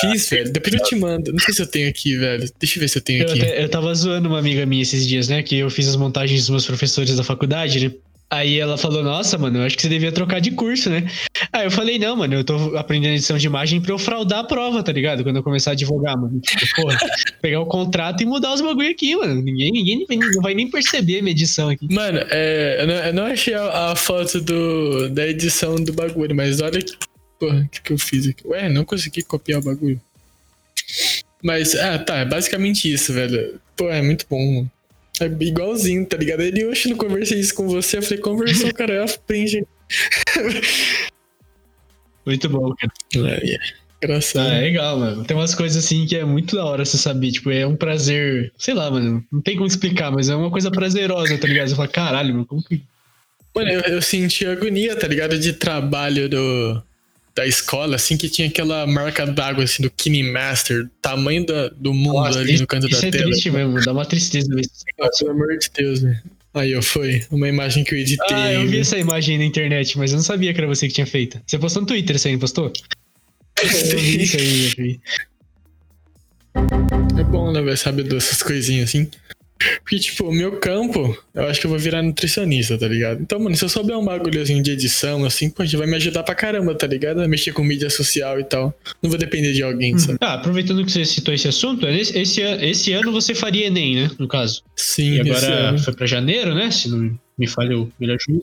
Fiz, velho. Depois eu te mando. Não sei se eu tenho aqui, velho. Deixa eu ver se eu tenho Eu, aqui. até- eu tava zoando uma amiga minha esses dias, né? Que eu fiz as montagens dos meus professores da faculdade, né? Aí ela falou, nossa, mano, eu acho que você devia trocar de curso, né? Aí eu falei, não, mano, eu tô aprendendo edição de imagem pra eu fraudar a prova, tá ligado? Quando eu começar a advogar, mano. Tipo, porra, pegar o contrato e mudar os bagulho aqui, mano. Ninguém, ninguém não vai nem perceber a minha edição aqui. Mano, é, eu, não, eu não achei a, a foto do, da edição do bagulho, mas olha que, porra, o que, que eu fiz aqui. Ué, não consegui copiar o bagulho. Mas, ah, tá, é basicamente isso, velho. Pô, é muito bom. É igualzinho, tá ligado? Ele, oxe, não conversei isso com você. Eu falei, conversou, cara, eu aprendi. muito bom, cara. É, Engraçado. Ah, é legal, mano. Tem umas coisas assim que é muito da hora você saber. Tipo, é um prazer. Sei lá, mano. Não tem como explicar, mas é uma coisa prazerosa, tá ligado? Você fala, caralho, mano, como que. Mano, eu, eu senti agonia, tá ligado? De trabalho do, da escola, assim, que tinha aquela marca d'água, assim, do Kine Master, tamanho da, do mundo Nossa, ali no canto da tela. Isso é triste mesmo, dá uma tristeza ver isso. Pelo amor de Deus, velho. Aí, ó, foi uma imagem que eu editei. Ah, eu vi essa imagem na internet, mas eu não sabia que era você que tinha feito. Você postou no Twitter, você aí, postou? Eu vi isso aí, eu vi. É bom, né, velho, saber dessas coisinhas assim. Porque, tipo, o meu campo, eu acho que eu vou virar nutricionista, tá ligado? Então, mano, se eu souber um bagulhozinho de edição, assim, pode vai me ajudar pra caramba, tá ligado? A mexer com mídia social e tal. Não vou depender de alguém, sabe? Ah, aproveitando que você citou esse assunto, esse, esse, esse ano você faria Enem, né? No caso. Sim, E agora foi pra janeiro, né? Se não me falha o melhor juízo.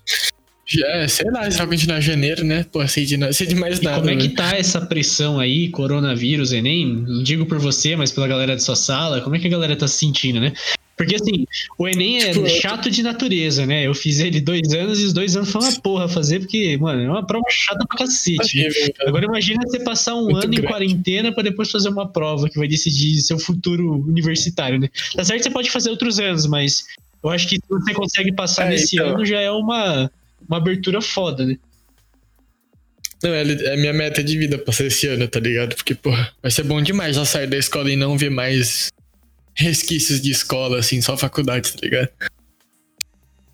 É, sei lá, se vai continuar janeiro, né? Pô, sei de, sei de mais E nada. como é que né? tá essa pressão aí, coronavírus, Enem? Não digo por você, mas pela galera de sua sala, como é que a galera tá se sentindo, né? Porque assim, o Enem é Tipo, eu- chato de natureza, né? Eu fiz ele dois anos e os dois anos foi uma porra fazer, porque, mano, é uma prova chata pra cacete. Agora imagina você passar um Muito ano em grande. quarentena pra depois fazer uma prova que vai decidir seu futuro universitário, né? Tá certo você pode fazer outros anos, mas eu acho que se você consegue passar É, nesse então. ano já é uma, uma abertura foda, né? Não, é, é minha meta de vida passar esse ano, tá ligado? Porque, porra, vai ser bom demais já sair da escola e não ver mais resquícios de escola, assim, só faculdade, tá ligado?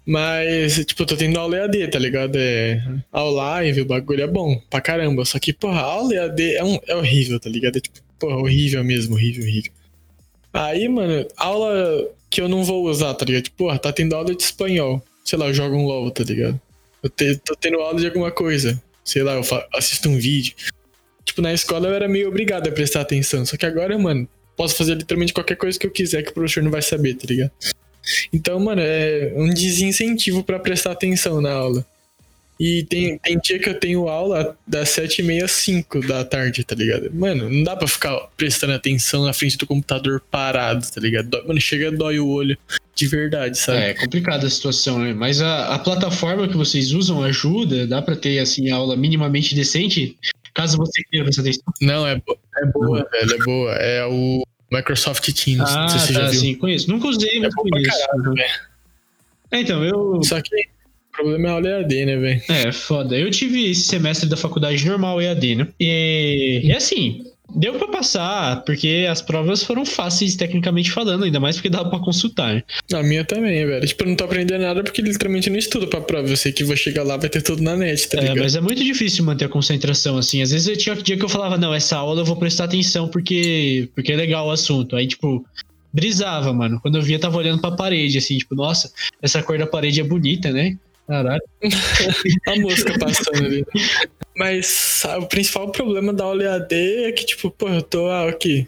Mas, tipo, eu tô tendo aula EAD, tá ligado? É aula live, o bagulho é bom pra caramba. Só que, porra, aula EAD é, um, é horrível, tá ligado? É tipo, porra, horrível mesmo, horrível, horrível. Aí, mano, aula que eu não vou usar, tá ligado? Tipo, porra, tá tendo aula de espanhol. Sei lá, eu jogo um LOL, tá ligado? Eu te- tô tendo aula de alguma coisa. Sei lá, eu assisto um vídeo. Tipo, na escola eu era meio obrigado a prestar atenção. Só que agora, mano, posso fazer literalmente qualquer coisa que eu quiser que o professor não vai saber, tá ligado? Então, mano, é um desincentivo pra prestar atenção na aula. E tem, tem dia que eu tenho aula das 7h30 às 5 da tarde, tá ligado? Mano, não dá pra ficar prestando atenção na frente do computador parado, tá ligado? Dói- Mano, chega dói o olho de verdade, sabe? É complicada a situação, né? Mas a, a plataforma que vocês usam ajuda, dá pra ter assim aula minimamente decente, caso você queira prestar atenção. Não, é, é boa, velho, é boa. É o Microsoft Teams, Ah, não sei se você já tá, viu. sim, conheço. Nunca usei, mas bom pra conheço. Uhum. velho. É, então, eu. Só que o problema é a aula EAD, né, velho? É, foda. Eu tive esse semestre da faculdade normal EAD, né? E, e assim, deu pra passar, porque as provas foram fáceis tecnicamente falando, ainda mais porque dava pra consultar? A minha também, velho. Tipo, eu não tô aprendendo nada porque literalmente eu não estudo pra prova. Eu sei que vou chegar lá, vai ter tudo na net, tá É, ligado? mas é muito difícil manter a concentração, assim. Às vezes eu tinha dia que eu falava, não, essa aula eu vou prestar atenção porque, porque é legal o assunto. Aí, tipo, brisava, mano. Quando eu via, tava olhando pra parede, assim, tipo, nossa, essa cor da parede é bonita, né? Caralho. A música passando ali. Mas o principal problema da EAD é que, tipo, pô, eu tô ah, aqui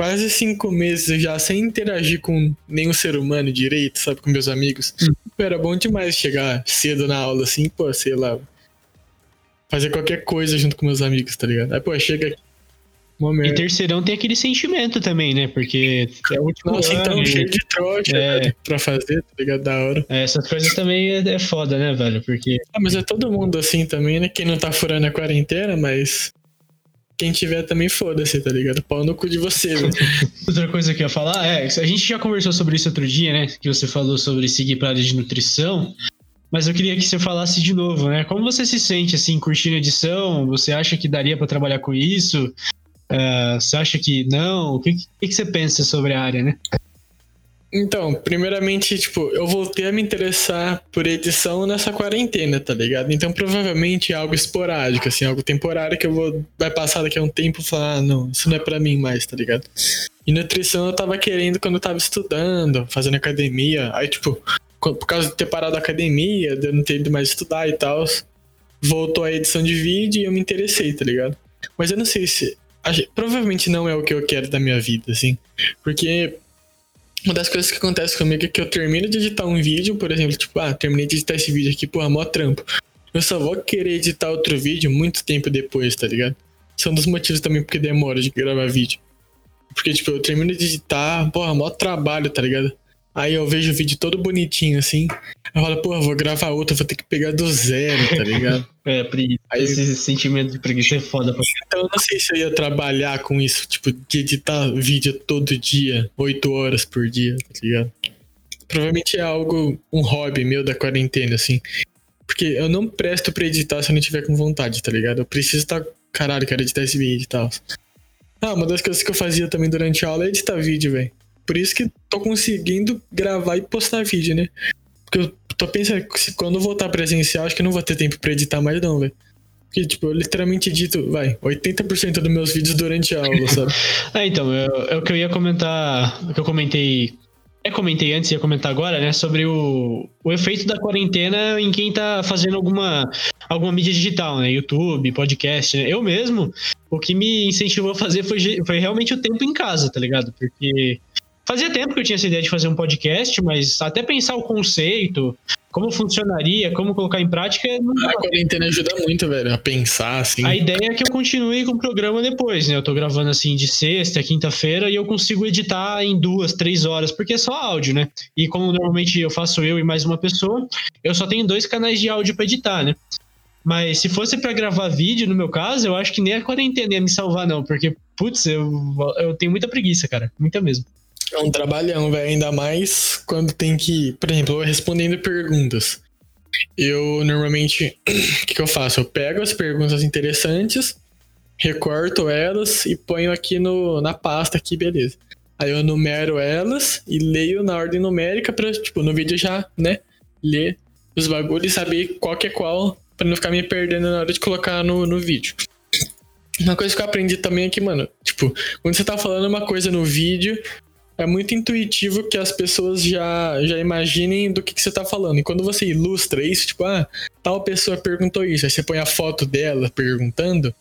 quase cinco meses já sem interagir com nenhum ser humano direito, sabe, com meus amigos. Pô, era bom demais chegar cedo na aula, assim, pô, sei lá. Fazer qualquer coisa junto com meus amigos, tá ligado? Aí, pô, chega aqui. E terceirão tem aquele sentimento também, né? Porque é o último Nossa, ano, então e- cheio de trote, É. velho, pra fazer, tá ligado? Da hora. é, essas coisas também é, é foda, né, velho? Porque Ah, mas é todo mundo assim também, né? Quem não tá furando a quarentena, mas. Quem tiver também foda-se, tá ligado? Pau no cu de você, velho. Outra coisa que eu ia falar é, a gente já conversou sobre isso outro dia, né? Que você falou sobre seguir pra área de nutrição. Mas eu queria que você falasse de novo, né? Como você se sente, assim, curtindo edição? Você acha que daria pra trabalhar com isso? É, você acha que não? O que, que, que você pensa sobre a área, né? Então, primeiramente, tipo, eu voltei a me interessar por edição nessa quarentena, tá ligado? Então, provavelmente é algo esporádico, assim, algo temporário que eu vou. Vai passar daqui a um tempo e falar, ah, não, isso não é pra mim mais, tá ligado? E nutrição eu tava querendo quando eu tava estudando, fazendo academia. Aí, tipo, por causa de ter parado a academia, de eu não ter ido mais estudar e tal, voltou a edição de vídeo e eu me interessei, tá ligado? Mas eu não sei se. Provavelmente não é o que eu quero da minha vida, assim. Porque uma das coisas que acontece comigo é que eu termino de editar um vídeo, por exemplo, tipo, ah, terminei de editar esse vídeo aqui, porra, mó trampo. Eu só vou querer editar outro vídeo muito tempo depois, tá ligado? Isso é um dos motivos também porque demora de gravar vídeo. Porque, tipo, eu termino de editar, porra, maior trabalho, tá ligado? Aí eu vejo o vídeo todo bonitinho, assim. Eu falo, porra, vou gravar outro, vou ter que pegar do zero, tá ligado? é, preguiça. Aí, Esse sentimento de preguiça é foda. Pra... Então eu não sei se eu ia trabalhar com isso, tipo, de editar vídeo todo dia, oito horas por dia, tá ligado? Provavelmente é algo, um hobby meu da quarentena, assim. Porque eu não presto pra editar se eu não tiver com vontade, tá ligado? Eu preciso estar. Tá, caralho, quero editar esse vídeo e tal. Ah, uma das coisas que eu fazia também durante a aula é editar vídeo, velho. Por isso que tô conseguindo gravar e postar vídeo, né? Porque eu tô pensando que quando eu voltar presencial, acho que não vou ter tempo pra editar mais, não, velho. Porque, tipo, eu literalmente edito, vai, 80% dos meus vídeos durante a aula, sabe? é, então, é o que eu ia comentar, o que eu comentei até comentei antes ia comentar agora, né, sobre o, o efeito da quarentena em quem tá fazendo alguma, alguma mídia digital, né, YouTube, podcast, né? Eu mesmo, o que me incentivou a fazer foi, foi realmente o tempo em casa, tá ligado? Porque Fazia tempo que eu tinha essa ideia de fazer um podcast, mas até pensar o conceito, como funcionaria, como colocar em prática. Não... A quarentena ajuda muito, velho, a pensar, assim. A ideia é que eu continue com o programa depois, né? Eu tô gravando assim de sexta, quinta-feira e eu consigo editar em duas, três horas, porque é só áudio, né? E como normalmente eu faço eu e mais uma pessoa, eu só tenho dois canais de áudio para editar, né? Mas se fosse para gravar vídeo, no meu caso, eu acho que nem a quarentena ia me salvar, não, porque, putz, eu, eu tenho muita preguiça, cara. Muita mesmo. É um trabalhão, velho. Ainda mais quando tem que. Por exemplo, eu respondendo perguntas. Eu normalmente. O que, que eu faço? Eu pego as perguntas interessantes, recorto elas e ponho aqui no, na pasta aqui, beleza. Aí eu numero elas e leio na ordem numérica pra, tipo, no vídeo já, né? Ler os bagulhos e saber qual que é qual, pra não ficar me perdendo na hora de colocar no, no vídeo. Uma coisa que eu aprendi também é que, mano, tipo, quando você tá falando uma coisa no vídeo, é muito intuitivo que as pessoas já, já imaginem do que, que você tá falando. E quando você ilustra isso, tipo, ah, tal pessoa perguntou isso, aí você põe a foto dela perguntando,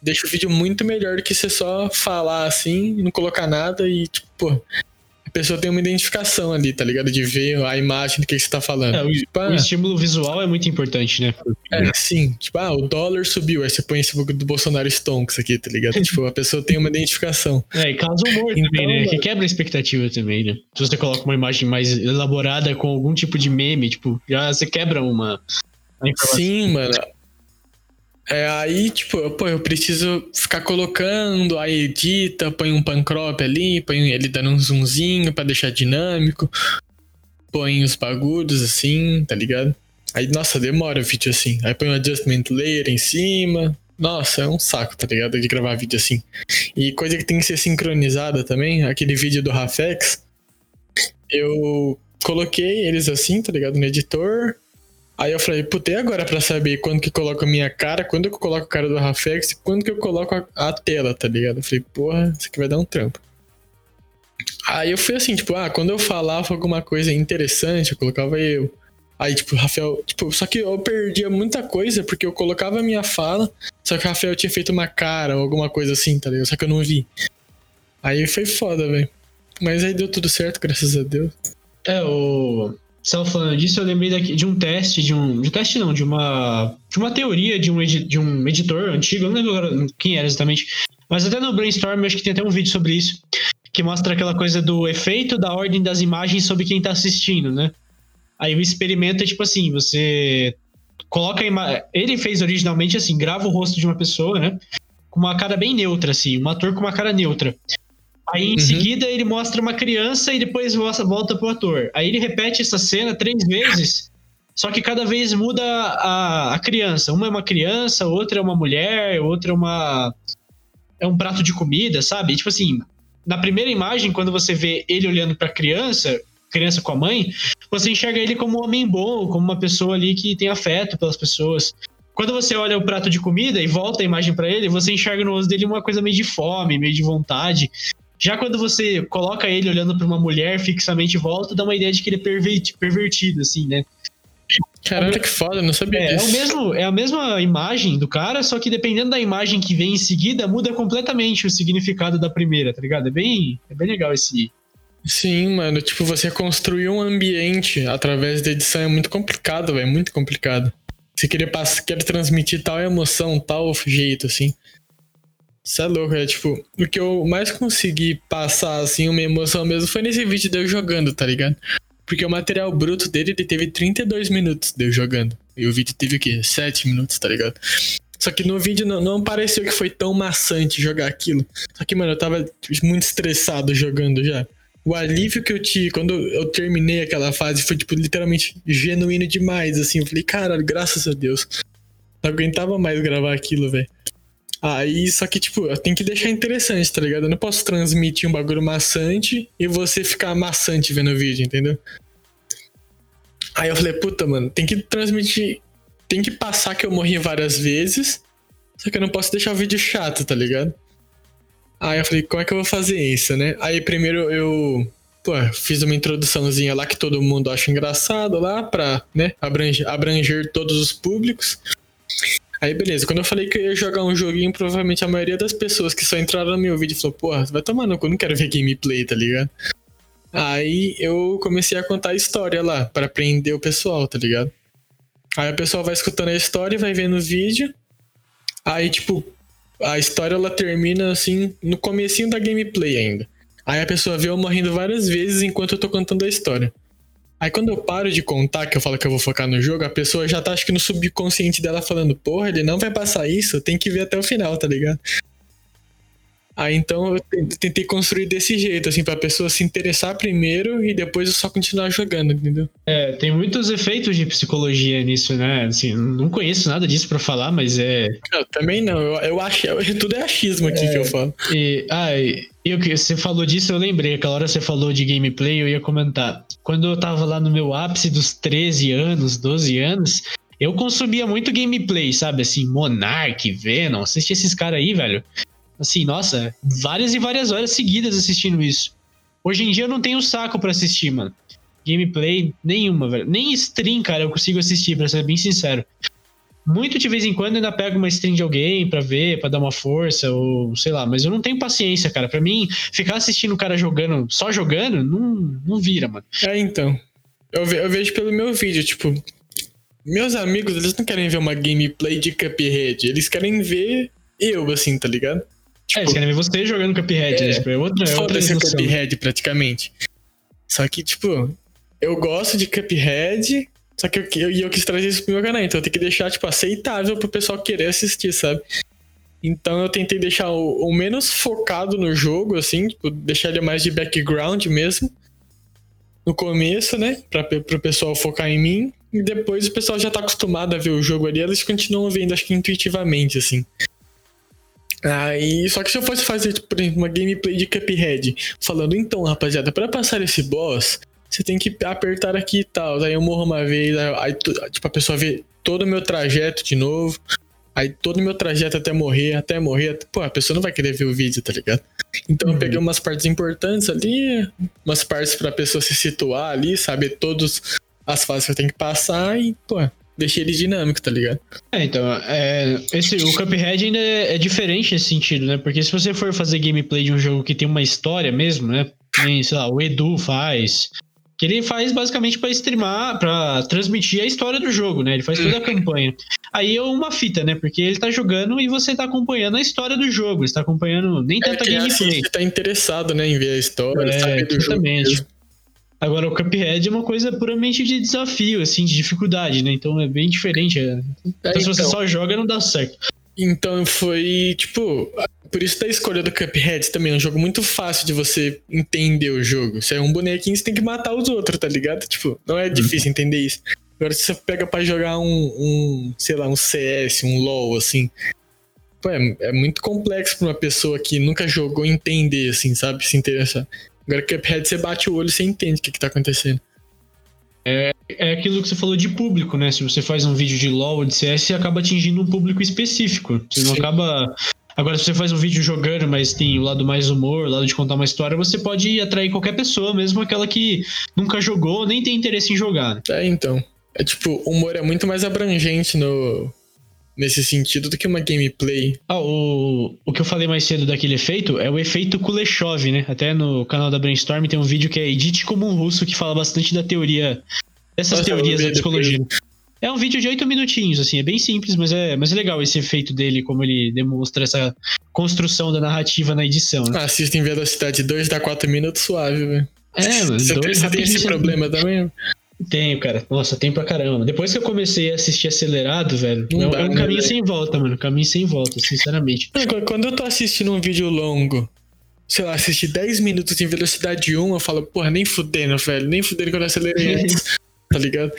deixa o vídeo muito melhor do que você só falar assim, não colocar nada e, tipo, pô, pessoa tem uma identificação ali, tá ligado? De ver a imagem do que você tá falando. É, o, tipo, ah, o, estímulo visual é muito importante, né? É, sim. Tipo, ah, o dólar subiu, aí você põe esse do Bolsonaro Stonks aqui, tá ligado? tipo, a pessoa tem uma identificação. É, e causa humor então, também, né? Que quebra a expectativa também, né? Se você coloca uma imagem mais elaborada com algum tipo de meme, tipo, já você quebra uma... Sim, mano. É, aí, tipo, pô, eu preciso ficar colocando, aí edita, põe um pancrop ali, põe ele dando um zoomzinho pra deixar dinâmico, põe os bagulhos assim, tá ligado? Aí, nossa, demora o vídeo assim. Aí põe um adjustment layer em cima. Nossa, é um saco, tá ligado? De gravar vídeo assim. E coisa que tem que ser sincronizada também, aquele vídeo do Rafex, eu coloquei eles assim, tá ligado? No editor, Aí eu falei, puta, e agora pra saber quando que eu coloco a minha cara, quando que eu coloco a cara do Rafex quando que eu coloco a, a, tela, tá ligado? Eu falei, porra, isso aqui vai dar um trampo. Aí eu fui assim, tipo, ah, quando eu falava alguma coisa interessante, eu colocava eu. Aí, tipo, o Rafael, tipo, só que eu perdia muita coisa porque eu colocava a minha fala, só que o Rafael tinha feito uma cara ou alguma coisa assim, tá ligado? Só que eu não vi. Aí foi foda, velho. Mas aí deu tudo certo, graças a Deus. É, o estava falando disso, eu lembrei daqui, de um teste, de um. De teste não, de uma. De uma teoria de um, de um editor antigo, eu não lembro quem era exatamente. Mas até no brainstorm acho que tem até um vídeo sobre isso. Que mostra aquela coisa do efeito da ordem das imagens sobre quem tá assistindo, né? Aí o experimento é tipo assim, você coloca a imagem. Ele fez originalmente assim, grava o rosto de uma pessoa, né? Com uma cara bem neutra, assim, um ator com uma cara neutra. Aí em uhum. seguida ele mostra uma criança e depois volta pro ator. Aí ele repete essa cena três vezes, só que cada vez muda a, a criança. Uma é uma criança, outra é uma mulher, outra é uma. É um prato de comida, sabe? Tipo assim, na primeira imagem, quando você vê ele olhando pra criança, criança com a mãe, você enxerga ele como um homem bom, como uma pessoa ali que tem afeto pelas pessoas. Quando você olha o prato de comida e volta a imagem para ele, você enxerga no rosto dele uma coisa meio de fome, meio de vontade. Já quando você coloca ele olhando para uma mulher fixamente volta, dá uma ideia de que ele é pervertido, assim, né? Caralho, que foda, não sabia é, disso. É, o mesmo, é a mesma imagem do cara, só que dependendo da imagem que vem em seguida, muda completamente o significado da primeira, tá ligado? É bem, é bem legal esse. Sim, mano, tipo, você construir um ambiente através da edição é muito complicado, velho, muito complicado. Você queria passar, quer transmitir tal emoção, tal jeito, assim. Isso é louco, é tipo, o que eu mais consegui passar, assim, uma emoção mesmo foi nesse vídeo de eu jogando, tá ligado? Porque o material bruto dele, ele teve 32 minutos de eu jogando. E o vídeo teve o quê? 7 minutos, tá ligado? Só que no vídeo não, não pareceu que foi tão maçante jogar aquilo. Só que, mano, eu tava muito estressado jogando já. O alívio que eu tive quando eu terminei aquela fase foi, tipo, literalmente genuíno demais, assim. Eu falei, caralho, graças a Deus. Não aguentava mais gravar aquilo, velho. Aí, só que, tipo, eu tenho que deixar interessante, tá ligado? Eu não posso transmitir um bagulho maçante e você ficar maçante vendo o vídeo, entendeu? Aí eu falei, puta, mano, tem que transmitir. Tem que passar que eu morri várias vezes. Só que eu não posso deixar o vídeo chato, tá ligado? Aí eu falei, como é que eu vou fazer isso, né? Aí primeiro eu. Pô, fiz uma introduçãozinha lá que todo mundo acha engraçado lá pra, né, abranger, abranger todos os públicos. Aí beleza, quando eu falei que eu ia jogar um joguinho, provavelmente a maioria das pessoas que só entraram no meu vídeo falou, porra, vai tomar no cu, não quero ver gameplay, tá ligado? Aí eu comecei a contar a história lá, para prender o pessoal, tá ligado? Aí o pessoal vai escutando a história vai vendo o vídeo. Aí, tipo, a história ela termina assim, no comecinho da gameplay ainda. Aí a pessoa vê eu morrendo várias vezes enquanto eu tô contando a história. Aí quando eu paro de contar, que eu falo que eu vou focar no jogo, a pessoa já tá, acho que no subconsciente dela falando, porra, ele não vai passar isso, tem que ver até o final, tá ligado? Aí então eu tentei construir desse jeito, assim, pra pessoa se interessar primeiro e depois eu só continuar jogando, entendeu? É, tem muitos efeitos de psicologia nisso, né? Assim, não conheço nada disso pra falar, mas é. Eu também não, eu, eu acho, eu, tudo é achismo aqui é, que eu falo. E, ah, e, e você falou disso, eu lembrei, aquela hora você falou de gameplay, eu ia comentar. Quando eu tava lá no meu ápice dos 13 anos, 12 anos, eu consumia muito gameplay, sabe? Assim, Monarch, Venom, assistia esses caras aí, velho. Assim, nossa, várias e várias horas seguidas assistindo isso. Hoje em dia eu não tenho saco para assistir, mano. Gameplay nenhuma, velho. Nem stream, cara, eu consigo assistir, pra ser bem sincero. Muito de vez em quando eu ainda pego uma stream de alguém pra ver, pra dar uma força, ou sei lá, mas eu não tenho paciência, cara. Pra mim, ficar assistindo o cara jogando, só jogando, não, não vira, mano. É, então. Eu, ve eu vejo pelo meu vídeo, tipo, meus amigos, eles não querem ver uma gameplay de Cuphead, eles querem ver eu, assim, tá ligado? Tipo, é, eles querem ver você jogando Cuphead, é, né? Tipo, é outra, é outra esse Cuphead, praticamente. Só que, tipo, eu gosto de Cuphead, só que eu, eu, eu quis trazer isso pro meu canal, então eu tenho que deixar, tipo, aceitável pro pessoal querer assistir, sabe? Então eu tentei deixar o, o, menos focado no jogo, assim, tipo, deixar ele mais de background mesmo. No começo, né? Pra, pro pessoal focar em mim. E depois o pessoal já tá acostumado a ver o jogo ali, eles continuam vendo, acho que intuitivamente, assim. Aí, só que se eu fosse fazer, tipo, uma gameplay de Cuphead, falando, então, rapaziada, para passar esse boss, você tem que apertar aqui e tal. Aí eu morro uma vez, aí, tipo, a pessoa vê todo o meu trajeto de novo. Aí todo o meu trajeto até morrer, até morrer, pô, a pessoa não vai querer ver o vídeo, tá ligado? Então uhum. eu peguei umas partes importantes ali, umas partes pra pessoa se situar ali, saber todas as fases que eu tenho que passar e, pô, deixei ele dinâmico, tá ligado? É, então, é, esse, o Cuphead ainda é, é, diferente nesse sentido, né? Porque se você for fazer gameplay de um jogo que tem uma história mesmo, né? Tem, sei lá, o Edu faz. Que ele faz basicamente para streamar, para transmitir a história do jogo, né? Ele faz toda a campanha. Aí é uma fita, né? Porque ele tá jogando e você tá acompanhando a história do jogo. Você tá acompanhando nem tanta é gameplay. Você tá interessado, né, em ver a história, é, saber do exatamente. jogo. Agora, o Cuphead é uma coisa puramente de desafio, assim, de dificuldade, né? Então é bem diferente. É... Então, se você então. só joga, não dá certo. Então foi, tipo, por isso da escolha do Cuphead também. É um jogo muito fácil de você entender o jogo. Se é um bonequinho, você tem que matar os outros, tá ligado? Tipo, não é difícil uhum. entender isso. Agora, se você pega pra jogar um, um, sei lá, um CS, um LoL, assim. Pô, é, é muito complexo pra uma pessoa que nunca jogou entender, assim, sabe? Se interessar. Agora Cuphead você bate o olho e você entende o que, que tá acontecendo. É, é aquilo que você falou de público, né? Se você faz um vídeo de LoL ou de CS, você acaba atingindo um público específico. Você Sim. não acaba. Agora, se você faz um vídeo jogando, mas tem o lado mais humor, o lado de contar uma história, você pode atrair qualquer pessoa, mesmo aquela que nunca jogou, nem tem interesse em jogar. Né? É, então. É tipo, o humor é muito mais abrangente no, nesse sentido do que uma gameplay. Ah, o, o que eu falei mais cedo daquele efeito é o efeito Kuleshov, né? Até no canal da Brainstorm tem um vídeo que é Edite como um russo que fala bastante da teoria, dessas Nossa, teorias da psicologia. É um vídeo de oito minutinhos, assim, é bem simples, mas é, mas é legal esse efeito dele, como ele demonstra essa construção da narrativa na edição. Né? Ah, assista em velocidade 2 dá 4 minutos suave, velho. É, mano, Você, dois você tem esse problema também? Tenho, cara. Nossa, tem pra caramba. Depois que eu comecei a assistir acelerado, velho, Não é, um- dá, é um né, caminho velho? sem volta, mano. Caminho sem volta, sinceramente. Quando- eu tô assistindo um vídeo longo, sei lá, assistir 10 minutos em velocidade 1, eu falo, porra, nem fudendo, velho, nem fudendo quando eu acelerei antes, tá ligado?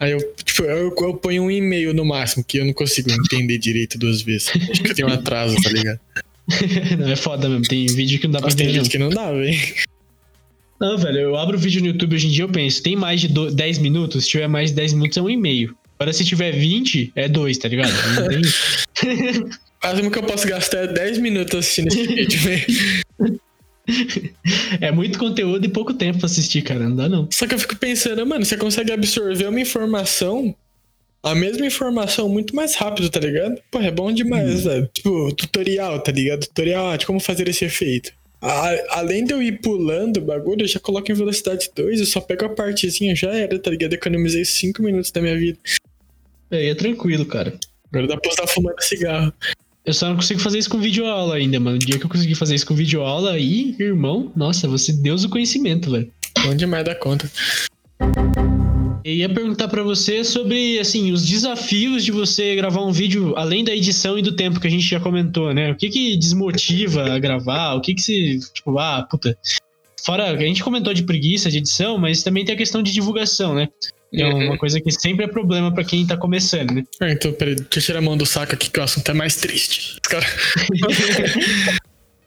Aí eu, tipo, eu, eu ponho um e-mail no máximo, que eu não consigo entender direito duas vezes. Acho que eu tenho um atraso, tá ligado? não, é foda mesmo. Tem vídeo que não dá pra Mas tem entender. vídeo que não dá, velho. Não. não, velho, eu abro o vídeo no YouTube hoje em dia eu penso, tem mais de do- 10 minutos? Se tiver mais de 10 minutos é um e-mail. Agora se tiver 20, é 2, tá ligado? Não tem- O máximo que eu posso gastar é 10 minutos assistindo esse vídeo, velho. é muito conteúdo e pouco tempo pra assistir, cara. Não dá não. Só que eu fico pensando, mano, você consegue absorver uma informação, a mesma informação, muito mais rápido, tá ligado? Pô, é bom demais, velho. Tipo, tutorial, tá ligado? Tutorial ah, de como fazer esse efeito. A- além de eu ir pulando o bagulho, eu já coloco em velocidade 2, eu só pego a partezinha, já era, tá ligado? Economizei 5 minutos da minha vida. É, é tranquilo, cara. Agora dá pra usar fumando cigarro. Eu só não consigo fazer isso com videoaula ainda, mano. O dia que eu conseguir fazer isso com videoaula aí, irmão, nossa, você Deus o conhecimento, velho. Bom demais da conta. Eu ia perguntar pra você sobre, assim, os desafios de você gravar um vídeo além da edição e do tempo que a gente já comentou, né? O que que desmotiva a gravar? O que que se, tipo, ah, puta. Fora, a gente comentou de preguiça de edição, mas também tem a questão de divulgação, né? É Uhum. uma coisa que sempre é problema pra quem tá começando, né? Ah, então, peraí, deixa eu tirar a mão do saco aqui que o assunto é mais triste. Os cara-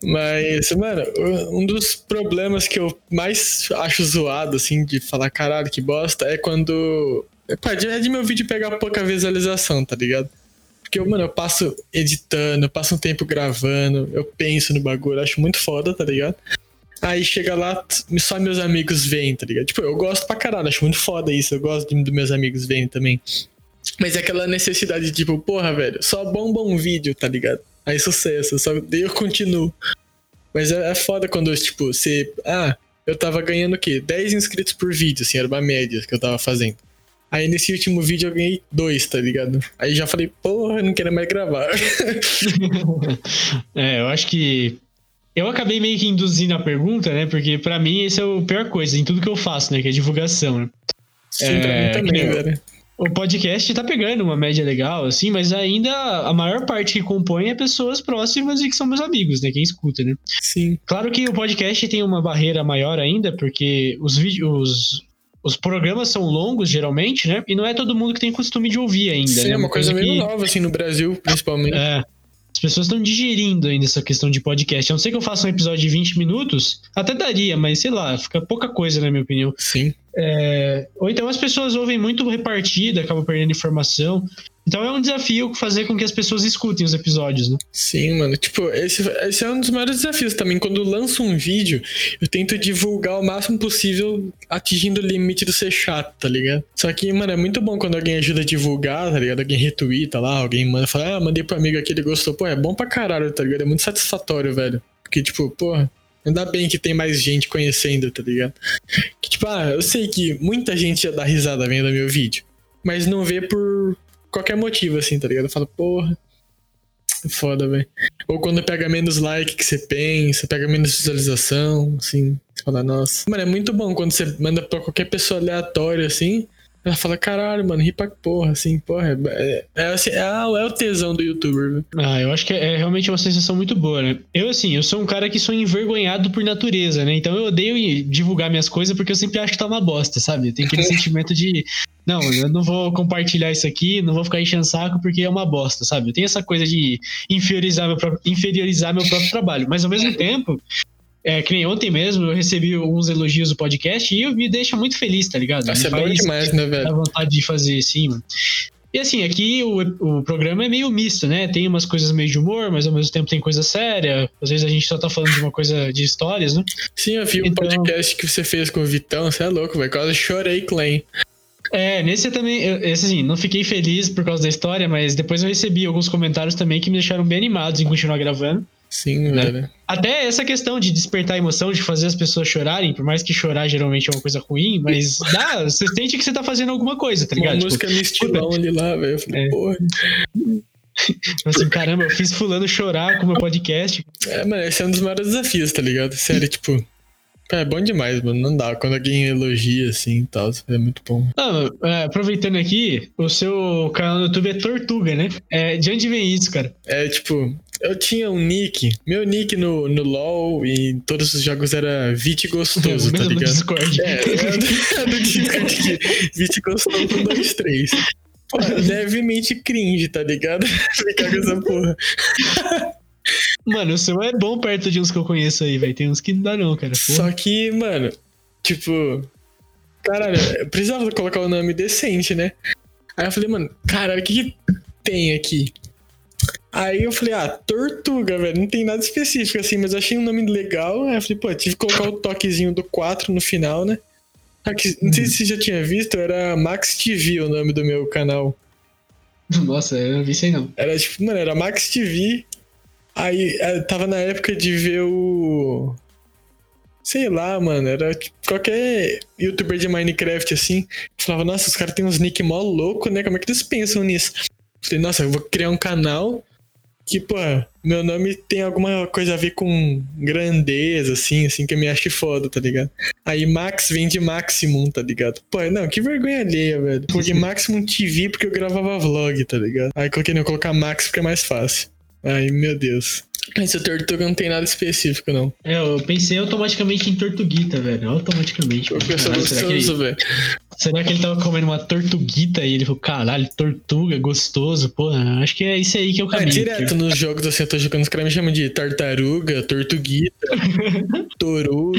Mas, mano, um dos problemas que eu mais acho zoado, assim, de falar caralho, que bosta, é quando. Pode é de meu vídeo pegar pouca visualização, tá ligado? Porque, eu, mano, eu passo editando, eu passo um tempo gravando, eu penso no bagulho, eu acho muito foda, tá ligado? Aí chega lá, só meus amigos veem, tá ligado? Tipo, eu gosto pra caralho, acho muito foda isso, eu gosto dos meus amigos verem também. Mas é aquela necessidade de, tipo, porra, velho, só bomba um vídeo, tá ligado? Aí sucesso, só eu continuo. Mas é, é foda quando, tipo, você. Ah, eu tava ganhando o quê? 10 inscritos por vídeo, assim, era uma média que eu tava fazendo. Aí nesse último vídeo eu ganhei dois, tá ligado? Aí já falei, porra, não quero mais gravar. É, eu acho que. Eu acabei meio que induzindo a pergunta, né? Porque pra mim esse é o pior coisa em tudo que eu faço, né? Que é divulgação, né? Sim, pra É, mim também, que nem- velho. O podcast tá pegando uma média legal, assim, mas ainda a maior parte que compõe é pessoas próximas e que são meus amigos, né? Quem escuta, né? Sim. Claro que o podcast tem uma barreira maior ainda, porque os vídeos. Os programas são longos, geralmente, né? E não é todo mundo que tem costume de ouvir ainda. Sim, né? é uma coisa meio que- nova, assim, no Brasil, principalmente. É. As pessoas estão digerindo ainda essa questão de podcast. A não ser que eu faça um episódio de 20 minutos, até daria, mas sei lá, fica pouca coisa, na minha opinião. Sim. É, Ou então as pessoas ouvem muito repartida, acabam perdendo informação. Então é um desafio fazer com que as pessoas escutem os episódios, né? Sim, mano. Tipo, esse, esse é um dos maiores desafios também. Quando eu lanço um vídeo, eu tento divulgar o máximo possível, atingindo o limite do ser chato, tá ligado? Só que, mano, é muito bom quando alguém ajuda a divulgar, tá ligado? Alguém retweeta lá, alguém manda fala, ah, mandei pro amigo aqui, ele gostou. Pô, é bom pra caralho, tá ligado? É muito satisfatório, velho. Porque, tipo, porra. Ainda bem que tem mais gente conhecendo, tá ligado? Que, tipo, ah, eu sei que muita gente já dá risada vendo meu vídeo, mas não vê por qualquer motivo, assim, tá ligado? Eu falo, porra, foda, velho. Ou quando pega menos like que você pensa, pega menos visualização, assim, você fala, nossa. Mano, é muito bom quando você manda pra qualquer pessoa aleatória, assim, ela fala, caralho, mano, ri pra porra, assim, porra. É, é, assim, é, é o tesão do youtuber, velho. Ah, eu acho que é, é realmente uma sensação muito boa, né? Eu, assim, eu sou um cara que sou envergonhado por natureza, né? Então eu odeio divulgar minhas coisas porque eu sempre acho que tá uma bosta, sabe? Tem aquele sentimento de. Não, eu não vou compartilhar isso aqui, não vou ficar enchendo saco porque é uma bosta, sabe? Eu tenho essa coisa de inferiorizar meu próprio, inferiorizar meu próprio trabalho. Mas ao mesmo tempo, é, que nem ontem mesmo, eu recebi alguns elogios do podcast e eu me deixa muito feliz, tá ligado? Nossa, é bom demais, né, dá velho? vontade de fazer, sim, mano. E assim, aqui o, o programa é meio misto, né? Tem umas coisas meio de humor, mas ao mesmo tempo tem coisa séria. Às vezes a gente só tá falando de uma coisa de histórias, né? Sim, eu vi Então- podcast que você fez com o Vitão, você é louco, velho. Quase chorei, Clay. É, nesse eu também, eu- esse assim, não fiquei feliz por causa da história, mas depois eu recebi alguns comentários também que me deixaram bem animados em continuar gravando. Sim, Né? velho. Até essa questão de despertar emoção, de fazer as pessoas chorarem, por mais que chorar geralmente é uma coisa ruim, mas dá, você sente que você tá fazendo alguma coisa, tá Uma ligado? Tipo, música me estilão ali lá, velho. Eu falei, É. porra. assim, caramba, eu fiz fulano chorar com o meu podcast. É, mano, esse é um dos maiores desafios, tá ligado? Sério, tipo. É bom demais, mano. Não dá. Quando alguém elogia assim e tal, é muito bom. Ah, é, aproveitando aqui, o seu canal no YouTube é Tortuga, né? É, de onde vem isso, cara? É tipo, eu tinha um nick. Meu nick no, no LoL e em todos os jogos era Vit Gostoso, tá ligado? Discord. É, é do, é do Discord aqui. Vit Gostoso 1, 2, 3. Pô, levemente cringe, tá ligado? Ficar com essa porra. Mano, o seu é bom perto de uns que eu conheço aí, velho. Tem uns que não dá não, cara. Porra. Só que, mano, tipo. Caralho, eu precisava colocar o nome decente, né? Aí eu falei, mano, caralho, o que, que tem aqui? Aí eu falei, ah, Tortuga, velho, não tem nada específico assim, mas achei um nome legal. Aí eu falei, pô, tive que colocar o toquezinho do 4 no final, né? Que, não sei se você já tinha visto, era Max TV o nome do meu canal. Nossa, eu não vi isso aí não. Era tipo, mano, era Max TV. Aí eh, tava na época de ver o. Sei lá, mano, era tipo, qualquer youtuber de Minecraft assim. Falava, nossa, os caras têm uns nick mó louco, né? Como é que eles pensam nisso? Falei, nossa, eu vou criar um canal que, pô, meu nome tem alguma coisa a ver com grandeza, assim, assim, que eu me acho foda, tá ligado? Aí Max vem de Maximum, tá ligado? Pô, não, que vergonha alheia, velho. Coloquei Maximum TV porque eu gravava vlog, tá ligado? Aí coloquei, não, colocar Max porque é mais fácil. Ai, meu Deus. Esse Tortuga não tem nada específico, não. É, eu pensei automaticamente em Tortuguita, velho. Automaticamente. Eu que gostoso, velho. será que ele tava comendo uma tortuguita e ele falou, caralho, tortuga, gostoso, porra. Acho que é isso aí que eu É, caminho. direto nos jogos assim, eu tô jogando, os caras me chamam de tartaruga, tortuguita, torugo.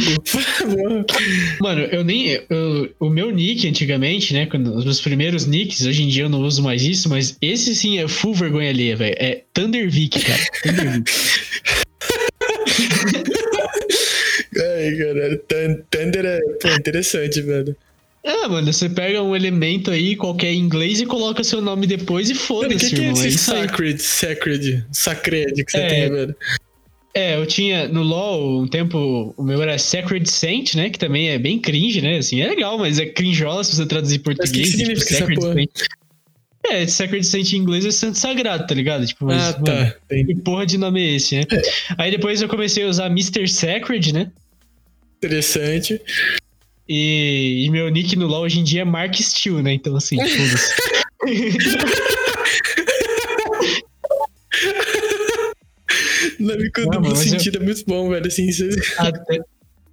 Mano, eu nem. eu- o meu nick antigamente, né? Quando, os meus primeiros nicks, hoje em dia eu não uso mais isso, mas esse sim é full vergonha alheia, velho. É Thundervic, cara. Thundervic. Ai, caralho. Thun- Thunder é pô, interessante, velho. É, mano, você pega um elemento aí, qualquer em inglês, e coloca seu nome depois e Mano, o foda-se, que, que é. É esse aí. sacred, sacred, sacred que você É. tem, velho? É, eu tinha no LoL um tempo, o meu era Sacred Saint, né? Que também é bem cringe, né? Assim, é legal, mas é cringeola se você traduzir em Mas o que português. que significa essa Sacred? Saint. É, Sacred Saint em inglês é santo sagrado, tá ligado? Tipo, mas, Ah, mano, tá. Entendi. que porra de nome é esse, né? Aí depois eu comecei a usar Mr. Sacred, né? Interessante. E, e meu nick no LoL hoje em dia é Mark Steel, né? Então, assim, foda-se. Não, duplo mas eu- sentido é muito bom, velho. Assim, você... até,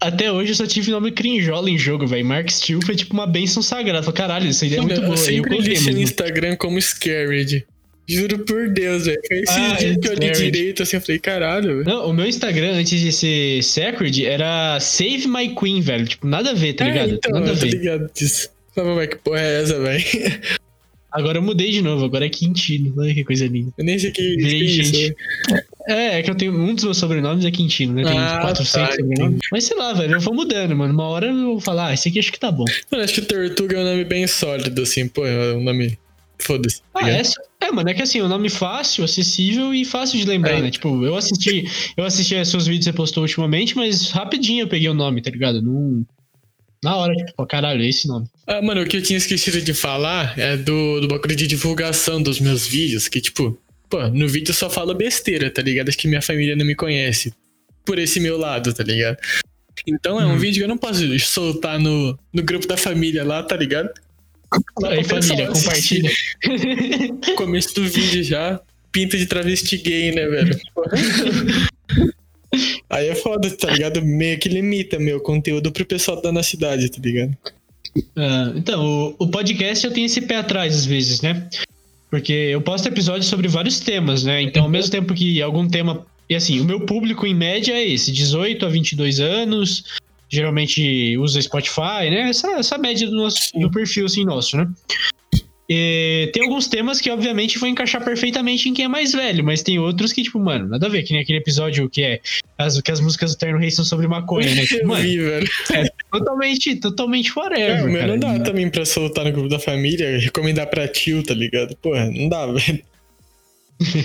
até hoje eu só tive nome crinjola em jogo, velho. Mark Steel foi tipo uma benção sagrada. Falei, caralho, essa ideia é muito eu boa. Eu sempre seu mas- Instagram como Scared. Juro por Deus, velho. Foi esse Ah, dia que eu direito, assim, eu falei, caralho, velho. Não, o meu Instagram, antes de ser Sacred, era Save My Queen, velho. Tipo, nada a ver, tá É, ligado? então, nada a eu ver. ligado disso. Falei, mas que porra é essa, velho? Agora eu mudei de novo, agora é Quintino. Olha que coisa linda. Eu nem sei que, que é Virei isso, gente. velho. É, é que eu tenho. Um dos meus sobrenomes é Quintino, né? Tem Ah, 400 tá, sobrenomes. Mas sei lá, velho, eu vou mudando, mano. Uma hora eu vou falar, ah, esse aqui acho que tá bom. Mano, acho que Tortuga é um nome bem sólido, assim, pô, é um nome. Foda-se. tá Ah, essa. É, mano, é que assim, é um nome fácil, acessível e fácil de lembrar, É. né? Tipo, eu assisti, eu assisti a seus vídeos que você postou ultimamente, mas rapidinho eu peguei o nome, tá ligado? Num... Na hora, tipo, caralho, é esse nome. Ah, mano, o que eu tinha esquecido de falar é do, do bagulho de divulgação dos meus vídeos, que, tipo, pô, no vídeo eu só falo besteira, tá ligado? Acho que minha família não me conhece por esse meu lado, tá ligado? Então é um Hum. vídeo que eu não posso soltar no, no grupo da família lá, tá ligado? Lá Aí, família, compartilha. Começo do vídeo já, pinta de travesti gay, né, velho? Aí é foda, tá ligado? Meio que limita meu conteúdo pro pessoal da nossa cidade, tá ligado? Ah, então, o, o podcast eu tenho esse pé atrás às vezes, né? Porque eu posto episódios sobre vários temas, né? Então, ao mesmo tempo que algum tema. E assim, o meu público em média é esse: 18 a 22 anos. Geralmente usa Spotify, né? Essa, essa média do, nosso, do perfil assim, nosso, né? E tem alguns temas que, obviamente, vão encaixar perfeitamente em quem é mais velho, mas tem outros que, tipo, mano, nada a ver, que nem aquele episódio que é as, que as músicas do Terno Rei são sobre maconha, né? Tipo, mano, vi, totalmente, totalmente É, whatever. o meu cara. não dá também pra soltar no grupo da família, recomendar pra tio, tá ligado? Porra, não dá, velho.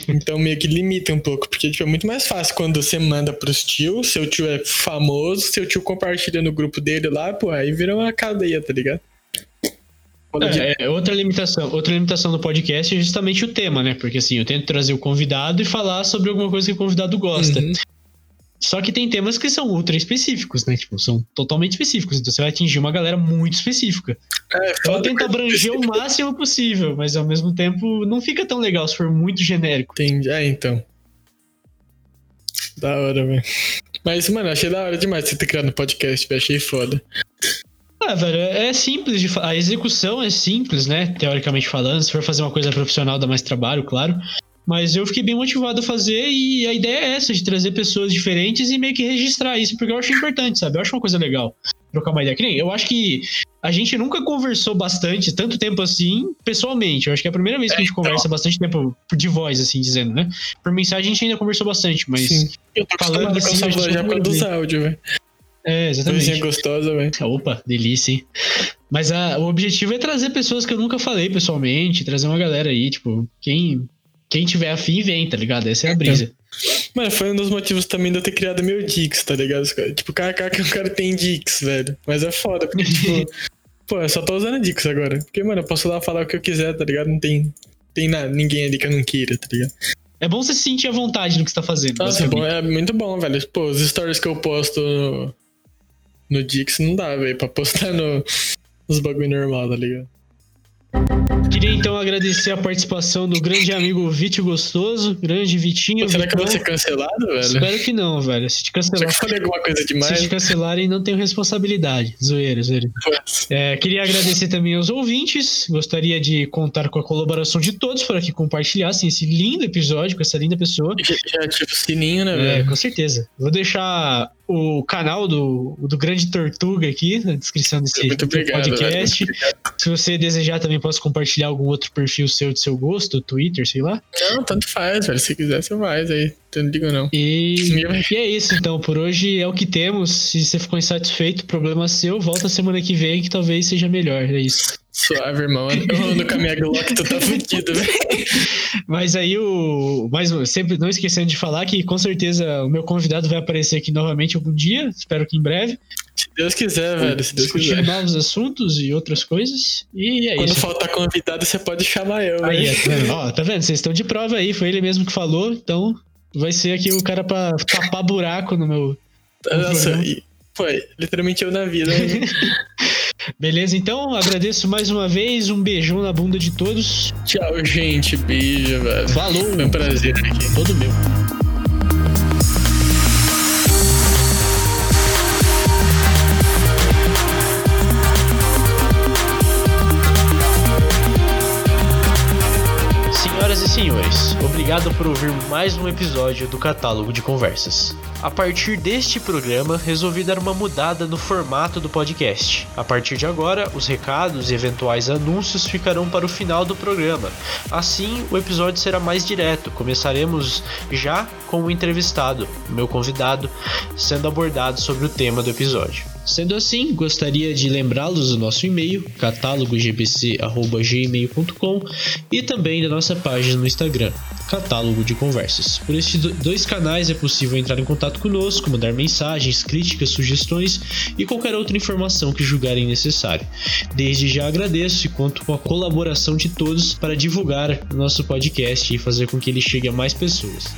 então meio que limita um pouco, porque tipo, é muito mais fácil quando você manda pros tios, seu tio é famoso, seu tio compartilha no grupo dele lá, pô, aí vira uma cadeia, tá ligado? É, é, outra limitação, outra limitação do podcast é justamente o tema, né? Porque assim, eu tento trazer o convidado e falar sobre alguma coisa que o convidado gosta. Uhum. Só que tem temas que são ultra específicos, né? Tipo, são totalmente específicos. Então você vai atingir uma galera muito específica. É, então eu tento abranger o máximo possível, mas ao mesmo tempo não fica tão legal se for muito genérico. Entendi. É, então. Da hora, velho. Mas, mano, achei da hora demais você ter criado um podcast, velho. Achei foda. Ah, velho, é simples de A execução é simples, né? Teoricamente falando. Se for fazer uma coisa profissional, dá mais trabalho, claro. Mas eu fiquei bem motivado a fazer e a ideia é essa, de trazer pessoas diferentes e meio que registrar isso, porque eu acho importante, sabe? Eu acho uma coisa legal trocar uma ideia. Que nem, eu acho que a gente nunca conversou bastante, tanto tempo assim, pessoalmente. Eu acho que é a primeira vez que a gente é, conversa então. bastante tempo de voz, assim, dizendo, né? Por mensagem a gente ainda conversou bastante, mas Sim. Eu tô falando assim, com já produz áudio, velho. É, exatamente. Coisinha gostosa, velho. Opa, delícia, hein? Mas a, o objetivo é trazer pessoas que eu nunca falei pessoalmente, trazer uma galera aí, tipo, quem quem tiver afim, vem, tá ligado? Essa é a brisa. Mano, foi um dos motivos também de eu ter criado meu Dix, tá ligado? Tipo, KK que o cara tem Dix, velho. Mas é foda, porque, tipo, pô, eu só tô usando Dix agora. Porque, mano, eu posso lá falar o que eu quiser, tá ligado? Não tem, tem nada, ninguém ali que eu não queira, tá ligado? É bom você se sentir à vontade no que você tá fazendo. Nossa, é, bom, é muito bom, velho. Pô, os stories que eu posto no, no Dix não dá, velho, pra postar no, nos bagulho normal, tá ligado? Queria então agradecer a participação do grande amigo Vítio Gostoso, grande Vitinho. será Vitão. que vai ser cancelado, velho? Espero que não, velho. Se te cancelar. Se falei alguma coisa demais. Se te cancelarem, não tenho responsabilidade. Zoeira, zoeira. É, queria agradecer também aos ouvintes. Gostaria de contar com a colaboração de todos para que compartilhassem esse lindo episódio com essa linda pessoa. Já, já tipo o sininho, né, é, velho? Com certeza. Vou deixar o canal do, do Grande Tortuga aqui na descrição desse obrigado, podcast. Se você desejar, também posso compartilhar algum outro perfil seu de seu gosto, Twitter, sei lá. Não, tanto faz, velho. Se quiser, você faz aí. Não digo não. E, e é isso, então. Por hoje é o que temos. Se você ficou insatisfeito, problema seu. Volta semana que vem que talvez seja melhor. É isso. Suave, irmão. Ando com a minha Glock, tu tá fudido, velho. Mas aí o. Mas sempre não esquecendo de falar que com certeza o meu convidado vai aparecer aqui novamente algum dia. Espero que em breve. Se Deus quiser, velho. Se Deus quiser. novos assuntos e outras coisas. E é Quando isso. Quando faltar convidado, você pode chamar eu, aí, é, tá vendo? Ó, tá vendo? Vocês estão de prova aí. Foi ele mesmo que falou. Então vai ser aqui o cara pra tapar buraco no meu. Nossa, e foi literalmente eu na vida. Né? Beleza, então agradeço mais uma vez. Um beijão na bunda de todos. Tchau, gente. Beijo, velho. Falou. Foi um prazer aqui. Todo meu. Senhores, obrigado por ouvir mais um episódio do Catálogo de Conversas. A partir deste programa, resolvi dar uma mudada no formato do podcast. A partir de agora, os recados e eventuais anúncios ficarão para o final do programa. Assim, o episódio será mais direto. Começaremos já com o entrevistado, meu convidado, sendo abordado sobre o tema do episódio. Sendo assim, gostaria de lembrá-los do nosso e-mail, catálogogpc.gmail.com e também da nossa página no Instagram, Catálogo de Conversas. Por estes dois canais é possível entrar em contato conosco, mandar mensagens, críticas, sugestões e qualquer outra informação que julgarem necessário. Desde já agradeço e conto com a colaboração de todos para divulgar o nosso podcast e fazer com que ele chegue a mais pessoas.